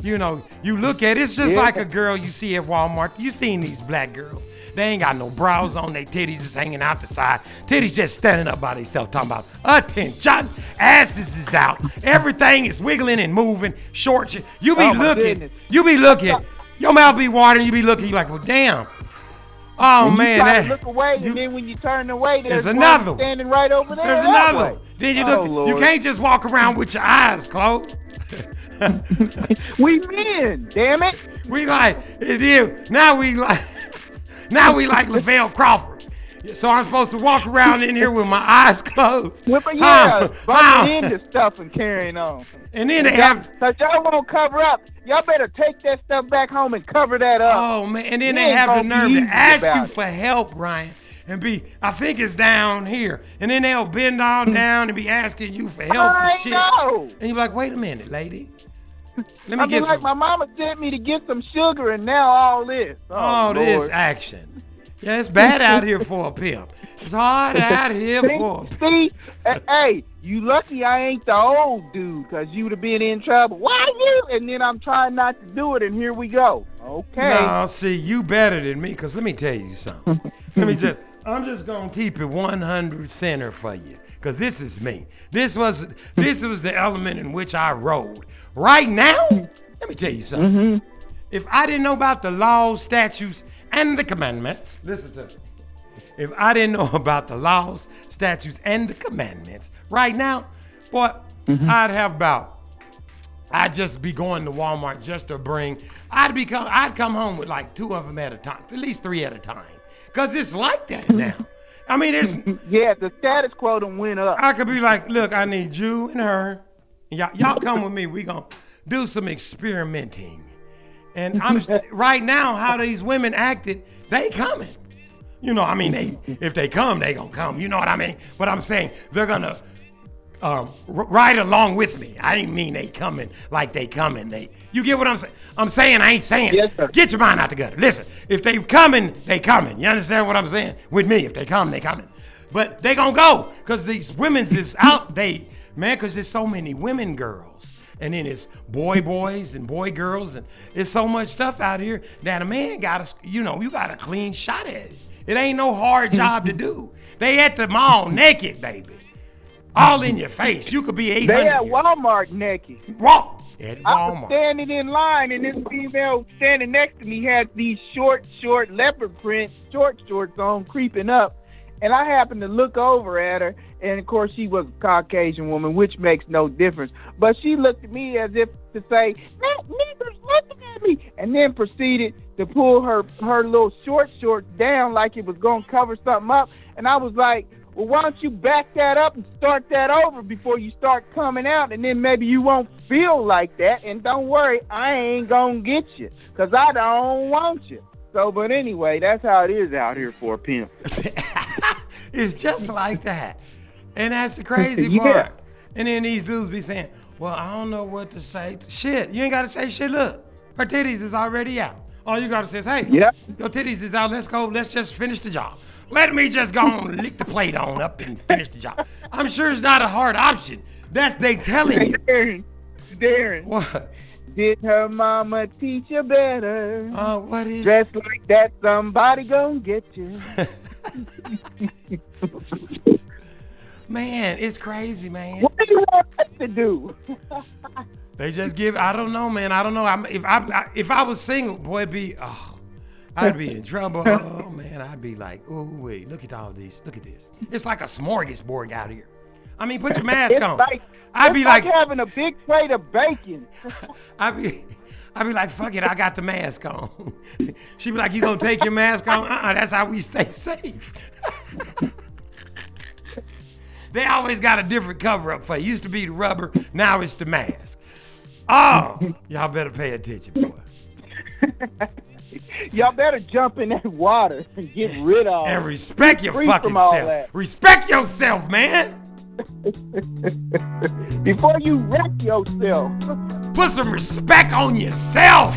You know, you look at it, it's just Yeah. like a girl you see at Walmart. You seen these black girls. They ain't got no brows on, They titties is hanging out the side. Titties just standing up by themselves, talking about attention. Asses is out. Everything is wiggling and moving. Short. You be Oh, looking. goodness. You be looking. Your mouth be watering. You be looking. You like, well, damn. Oh And man, you try that, to look away, and then when you turn away, there's, There's another one. standing right over there. there's another. way. Then you Oh, look. you can't just walk around with your eyes closed. (laughs) We men, damn it. We like it is now we like now we like Lavell Crawford. So I'm supposed to walk around in here with my eyes closed. But yeah, huh. into stuff and carrying on. And then they Y'all- have Cause y'all won't cover up. Y'all better take that stuff back home and cover that up. Oh man, and then You they have the nerve to ask you it. for help, Ryan, and be I think it's down here. And then they'll bend all hmm. down and be asking you for help I and shit. know. And you're like, wait a minute, lady. Let me I mean, get like some my mama sent me to get some sugar, and now all this. Oh, all this action. Yeah, it's bad out here for a pimp. It's hard (laughs) out here See, for a pimp. see, hey, you lucky I ain't the old dude, cause you'd have been in trouble. Why you? And then I'm trying not to do it, and here we go. Okay. No, see, you better than me, cause let me tell you something. let me just, I'm just gonna keep it 100 center for you, cause this is me. This was, this was the element in which I rolled. Right now, hmm. let me tell you something. Mm-hmm. If I didn't know about the laws, statutes, and the commandments, listen to me. If I didn't know (laughs) about the laws, statutes, and the commandments, right now, boy, mm-hmm. I'd have about I'd just be going to Walmart just to bring. I'd be come. I'd come home with like two of them at a time, at least three at a time, cause it's like that (laughs) now. I mean, it's. (laughs) Yeah, the status quo done went up. I could be like, look, I need you and her. Y'all, y'all come with me. We gonna do some experimenting. And I'm (laughs) right now how these women acted. They coming. You know, I mean, they if they come, they gonna come. You know what I mean? But I'm saying they're gonna um, r- ride along with me. I ain't mean they coming like they coming. They, you get what I'm saying? I'm saying I ain't saying. Yes, sir. Get your mind out the gutter. Listen, if they coming, they coming. You understand what I'm saying? With me, if they come, they coming. But they gonna go because these women's is out. They man, because there's so many women girls, and then it's boy boys and boy girls, and there's so much stuff out here that a man got to, you know, you got a clean shot at it. It ain't no hard job to do. They at the mall naked, baby, all in your face. You could be eight They at. Walmart naked. Walk at I was standing in line, and this female standing next to me had these short, short leopard print short shorts on, creeping up. And I happened to look over at her, and of course she was a Caucasian woman, which makes no difference. But she looked at me as if to say, "That nigger's looking at me," and then proceeded to pull her her little short shorts down like it was gonna cover something up. And I was like, "Well, why don't you back that up and start that over before you start coming out, and then maybe you won't feel like that. And don't worry, I ain't gonna get you, cause I don't want you." So, but anyway, that's how it is out here for a pimp. (laughs) It's just like that. And that's the (laughs) crazy Yeah. part. And then these dudes be saying, well, I don't know what to say. Shit, you ain't got to say shit. Look, her titties is already out. All you got to say is, hey, Yep. your titties is out. Let's go. Let's just finish the job. Let me just go and lick the plate on up and finish the job. I'm sure it's not a hard option. That's they telling you. Darren, Darren. What? Did her mama teach you better? Uh, what is Dress like that, somebody gonna get you. (laughs) (laughs) Man, it's crazy, man. What do you want us to do? (laughs) They just give. I don't know, man. I don't know. I'm, if I, I if I was single, boy, be oh, I'd be in trouble. (laughs) Oh man, I'd be like, oh wait, look at all these. Look at this. It's like a smorgasbord out here. I mean, put your (laughs) mask It's on. like, I'd be like, like, having a big plate of bacon. I'd be, I'd be like, fuck it, I got the mask on. She'd be like, you gonna take your mask on? Uh-uh, that's how we stay safe. They always got a different cover up for you. Used to be the rubber, now it's the mask. Oh, (laughs) y'all better pay attention, boy. (laughs) Y'all better jump in that water and get rid of And respect your fucking self. Respect yourself, man. (laughs) before you wreck yourself. Put some respect on yourself.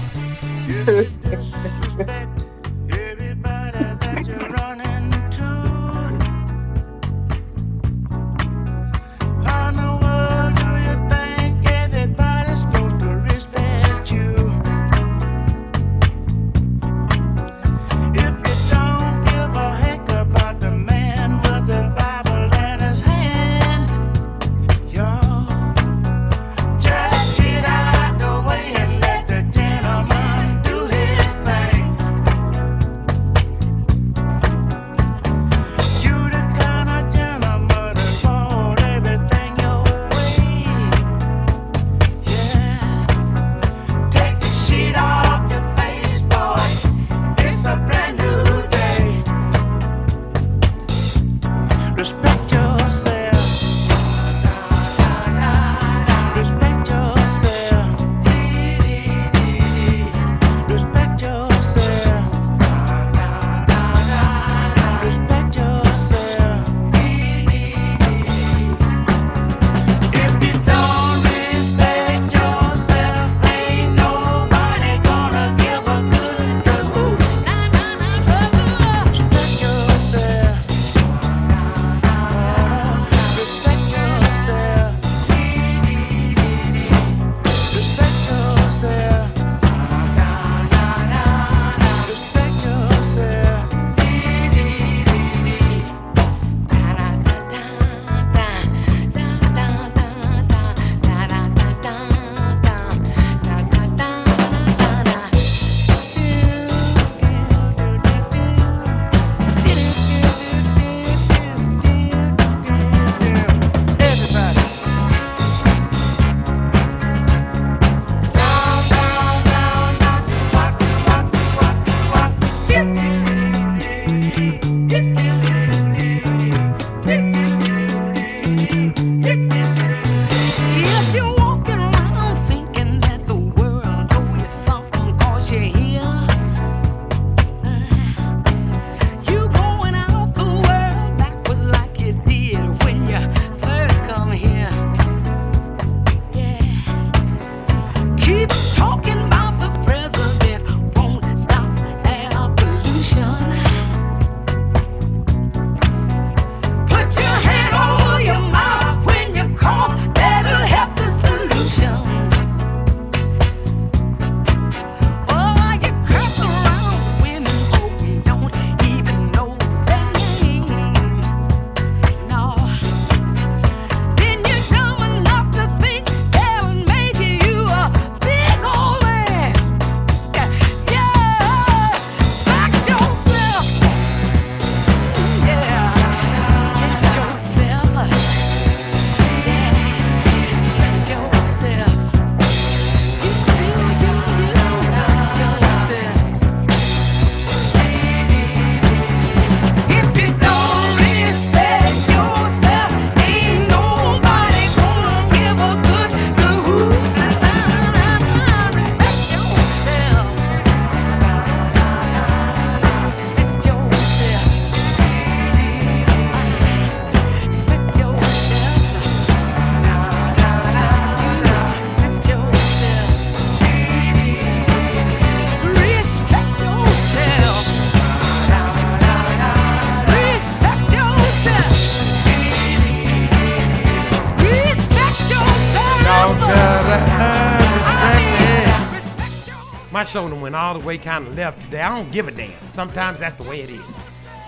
My shoulder went all the way kind of left today. I don't give a damn. Sometimes that's the way it is.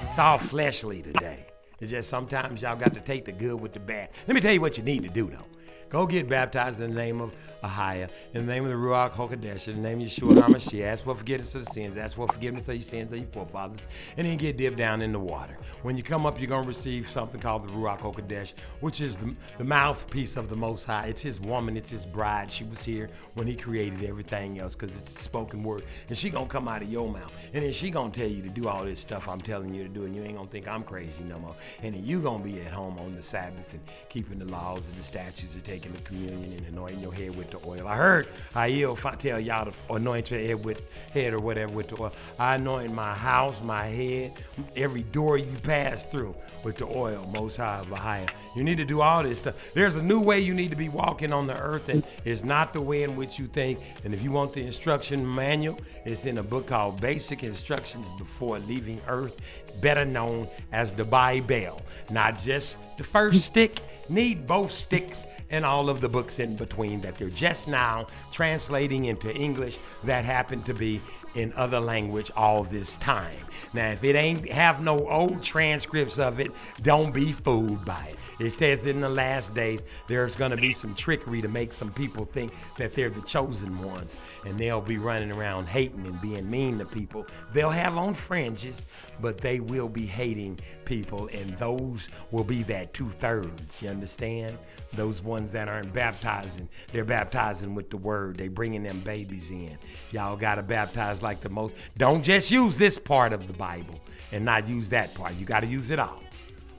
It's all fleshly today. It's just sometimes y'all got to take the good with the bad. Let me tell you what you need to do though. Go get baptized in the name of Ahia, in the name of the Ruach HaKodesh, in the name of Yeshua HaMashiach. Ask for forgiveness of the sins. Ask for forgiveness of your sins of your forefathers. And then get dipped down in the water. When you come up, you're going to receive something called the Ruach HaKodesh, which is the, the mouthpiece of the Most High. It's his woman. It's his bride. She was here when he created everything else because it's spoken word. And she going to come out of your mouth. And then she going to tell you to do all this stuff I'm telling you to do. And you ain't going to think I'm crazy no more. And then you going to be at home on the Sabbath and keeping the laws and the statutes and taking the communion and anointing your head with the oil. I heard Aiel fi- tell y'all to anoint your head with head or whatever with the oil. I anoint my house, my head, every door you pass through with the oil, most high Bahia. You need to do all this stuff. There's a new way you need to be walking on the earth, and it's not the way in which you think. And if you want the instruction manual, it's in a book called Basic Instructions Before Leaving Earth, better known as the Bible. Not just the first stick, need both sticks and all of the books in between that they're just now translating into English that happen to be in other language all this time. Now, if it ain't have no old transcripts of it, don't be fooled by it. It says in the last days there's going to be some trickery to make some people think that they're the chosen ones and they'll be running around hating and being mean to people. They'll have on fringes, but they will be hating people, and those will be that two thirds. You understand? Those ones that aren't baptizing, they're baptizing with the word. They bringing them babies in. Y'all got to baptize like the most. Don't just use this part of the Bible and not use that part. You got to use it all,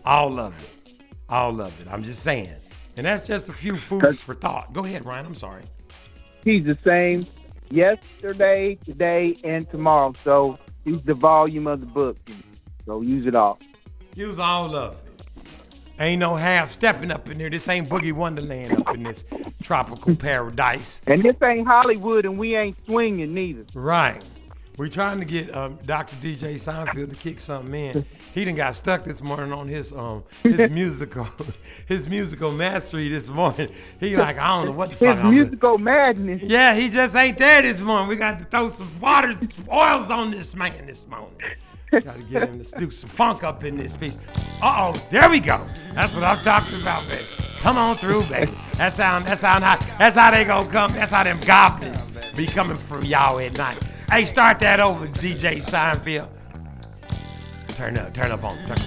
all of it. All of it. I'm just saying. And that's just a few foods for thought. Go ahead, Ryan. I'm sorry. He's the same yesterday, today, and tomorrow. So use the volume of the book. So use it all. Use all of it. Ain't no half stepping up in there. This ain't Boogie Wonderland up in this tropical paradise. And this ain't Hollywood, and we ain't swinging neither. Right. We trying to get um, Dr. DJ Seinfeld to kick something in. He done got stuck this morning on his um his (laughs) musical his musical mastery this morning. He like I don't know what the His fuck I'm musical madness. Yeah, he just ain't there this morning. We got to throw some waters, oils on this man this morning. Got to get him to do some funk up in this piece. Uh oh, there we go. That's what I'm talking about, baby. Come on through, baby. That's how that's how that's how they gonna come. That's how them goblins be coming from y'all at night. Hey, start that over, DJ Seinfeld. Turn up, turn up on. Turn.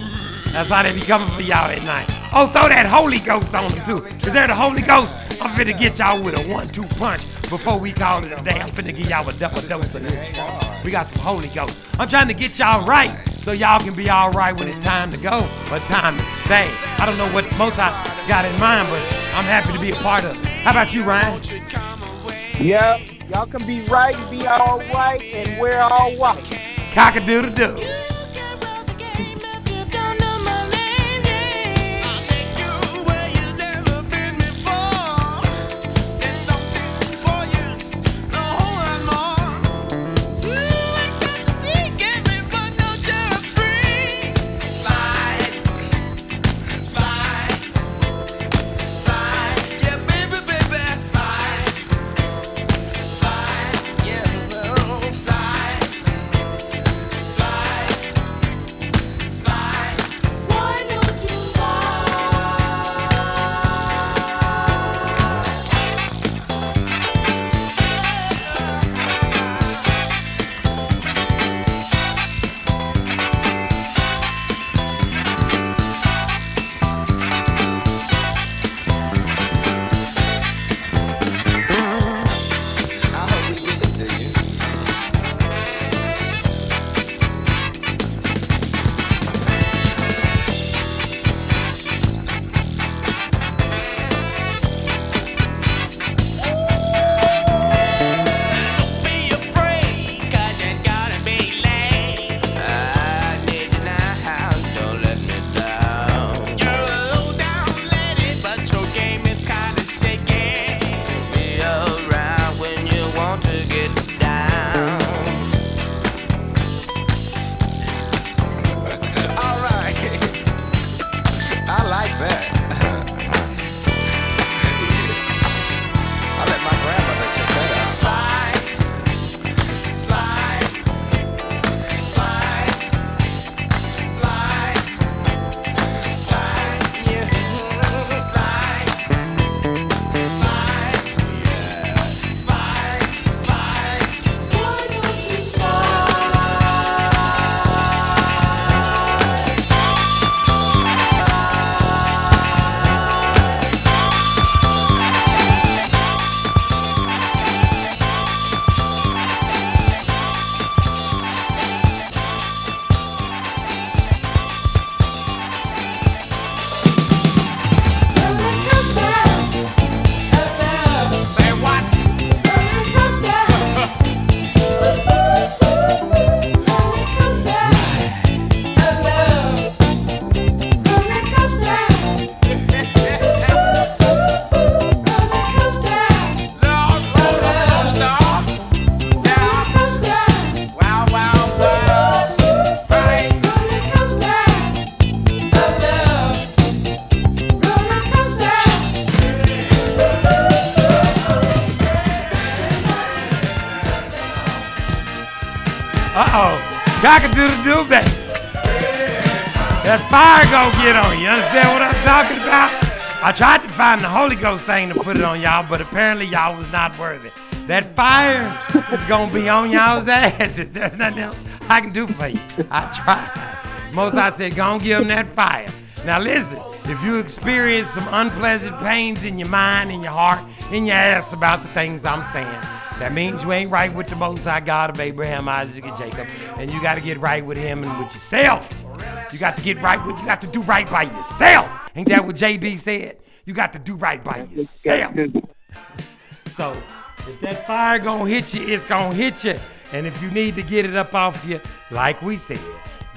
That's how they be coming for y'all at night. Oh, throw that Holy Ghost on them too. Is there the Holy Ghost? I'm finna get y'all with a one-two punch before we call it a day. I'm finna give y'all a double dose of this. We got some Holy Ghost. I'm trying to get y'all right so y'all can be all right when it's time to go, but time to stay. I don't know what most I got in mind, but I'm happy to be a part of. it. How about you, Ryan? Yep. Y'all can be right be all right, and we're all white. Cock-a-doodle-doo. That fire gonna get on you. Understand what I'm talking about? I tried to find the Holy Ghost thing to put it on y'all, but apparently y'all was not worthy. That fire is gonna be on y'all's asses. (laughs) There's nothing else I can do for you. I tried. Most I said, go on give them that fire. Now listen, if you experience some unpleasant pains in your mind, in your heart, in your ass about the things I'm saying, that means you ain't right with the Most High God of Abraham, Isaac, and Jacob, and you got to get right with Him and with yourself. You got to get right with. You got to do right by yourself. Ain't that what JB said? You got to do right by yourself. (laughs) So if that fire gonna hit you, it's gonna hit you. And if you need to get it up off you, like we said,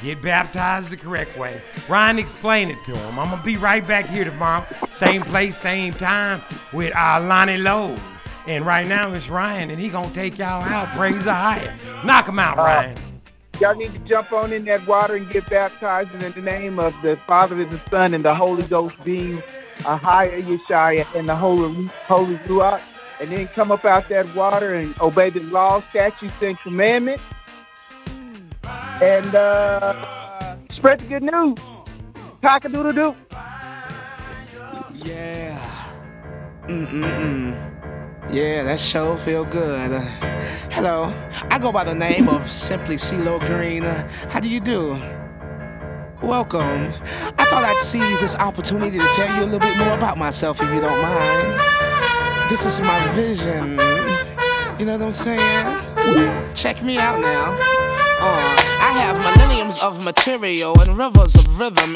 get baptized the correct way. Ryan, explain it to him. I'm gonna be right back here tomorrow, same place, same time, with uh, Lonnie Lowe. And right now it's Ryan, and he gonna take y'all out. Praise the higher. Knock him out, Ryan. Y'all need to jump on in that water and get baptized in the name of the Father and the Son and the Holy Ghost being a higher Yeshaya and the Holy Holy Ruach. And then come up out that water and obey the law, statutes, and commandments. And uh, spread the good news. Cock a doodle doo. Yeah. Mm-mm-mm. Yeah, that show feel good. Hello, I go by the name of Simply CeeLo Green. How do you do? Welcome. I thought I'd seize this opportunity to tell you a little bit more about myself, if you don't mind. This is my vision. You know what I'm saying? Check me out now. Uh, I have millenniums of material and rivers of rhythm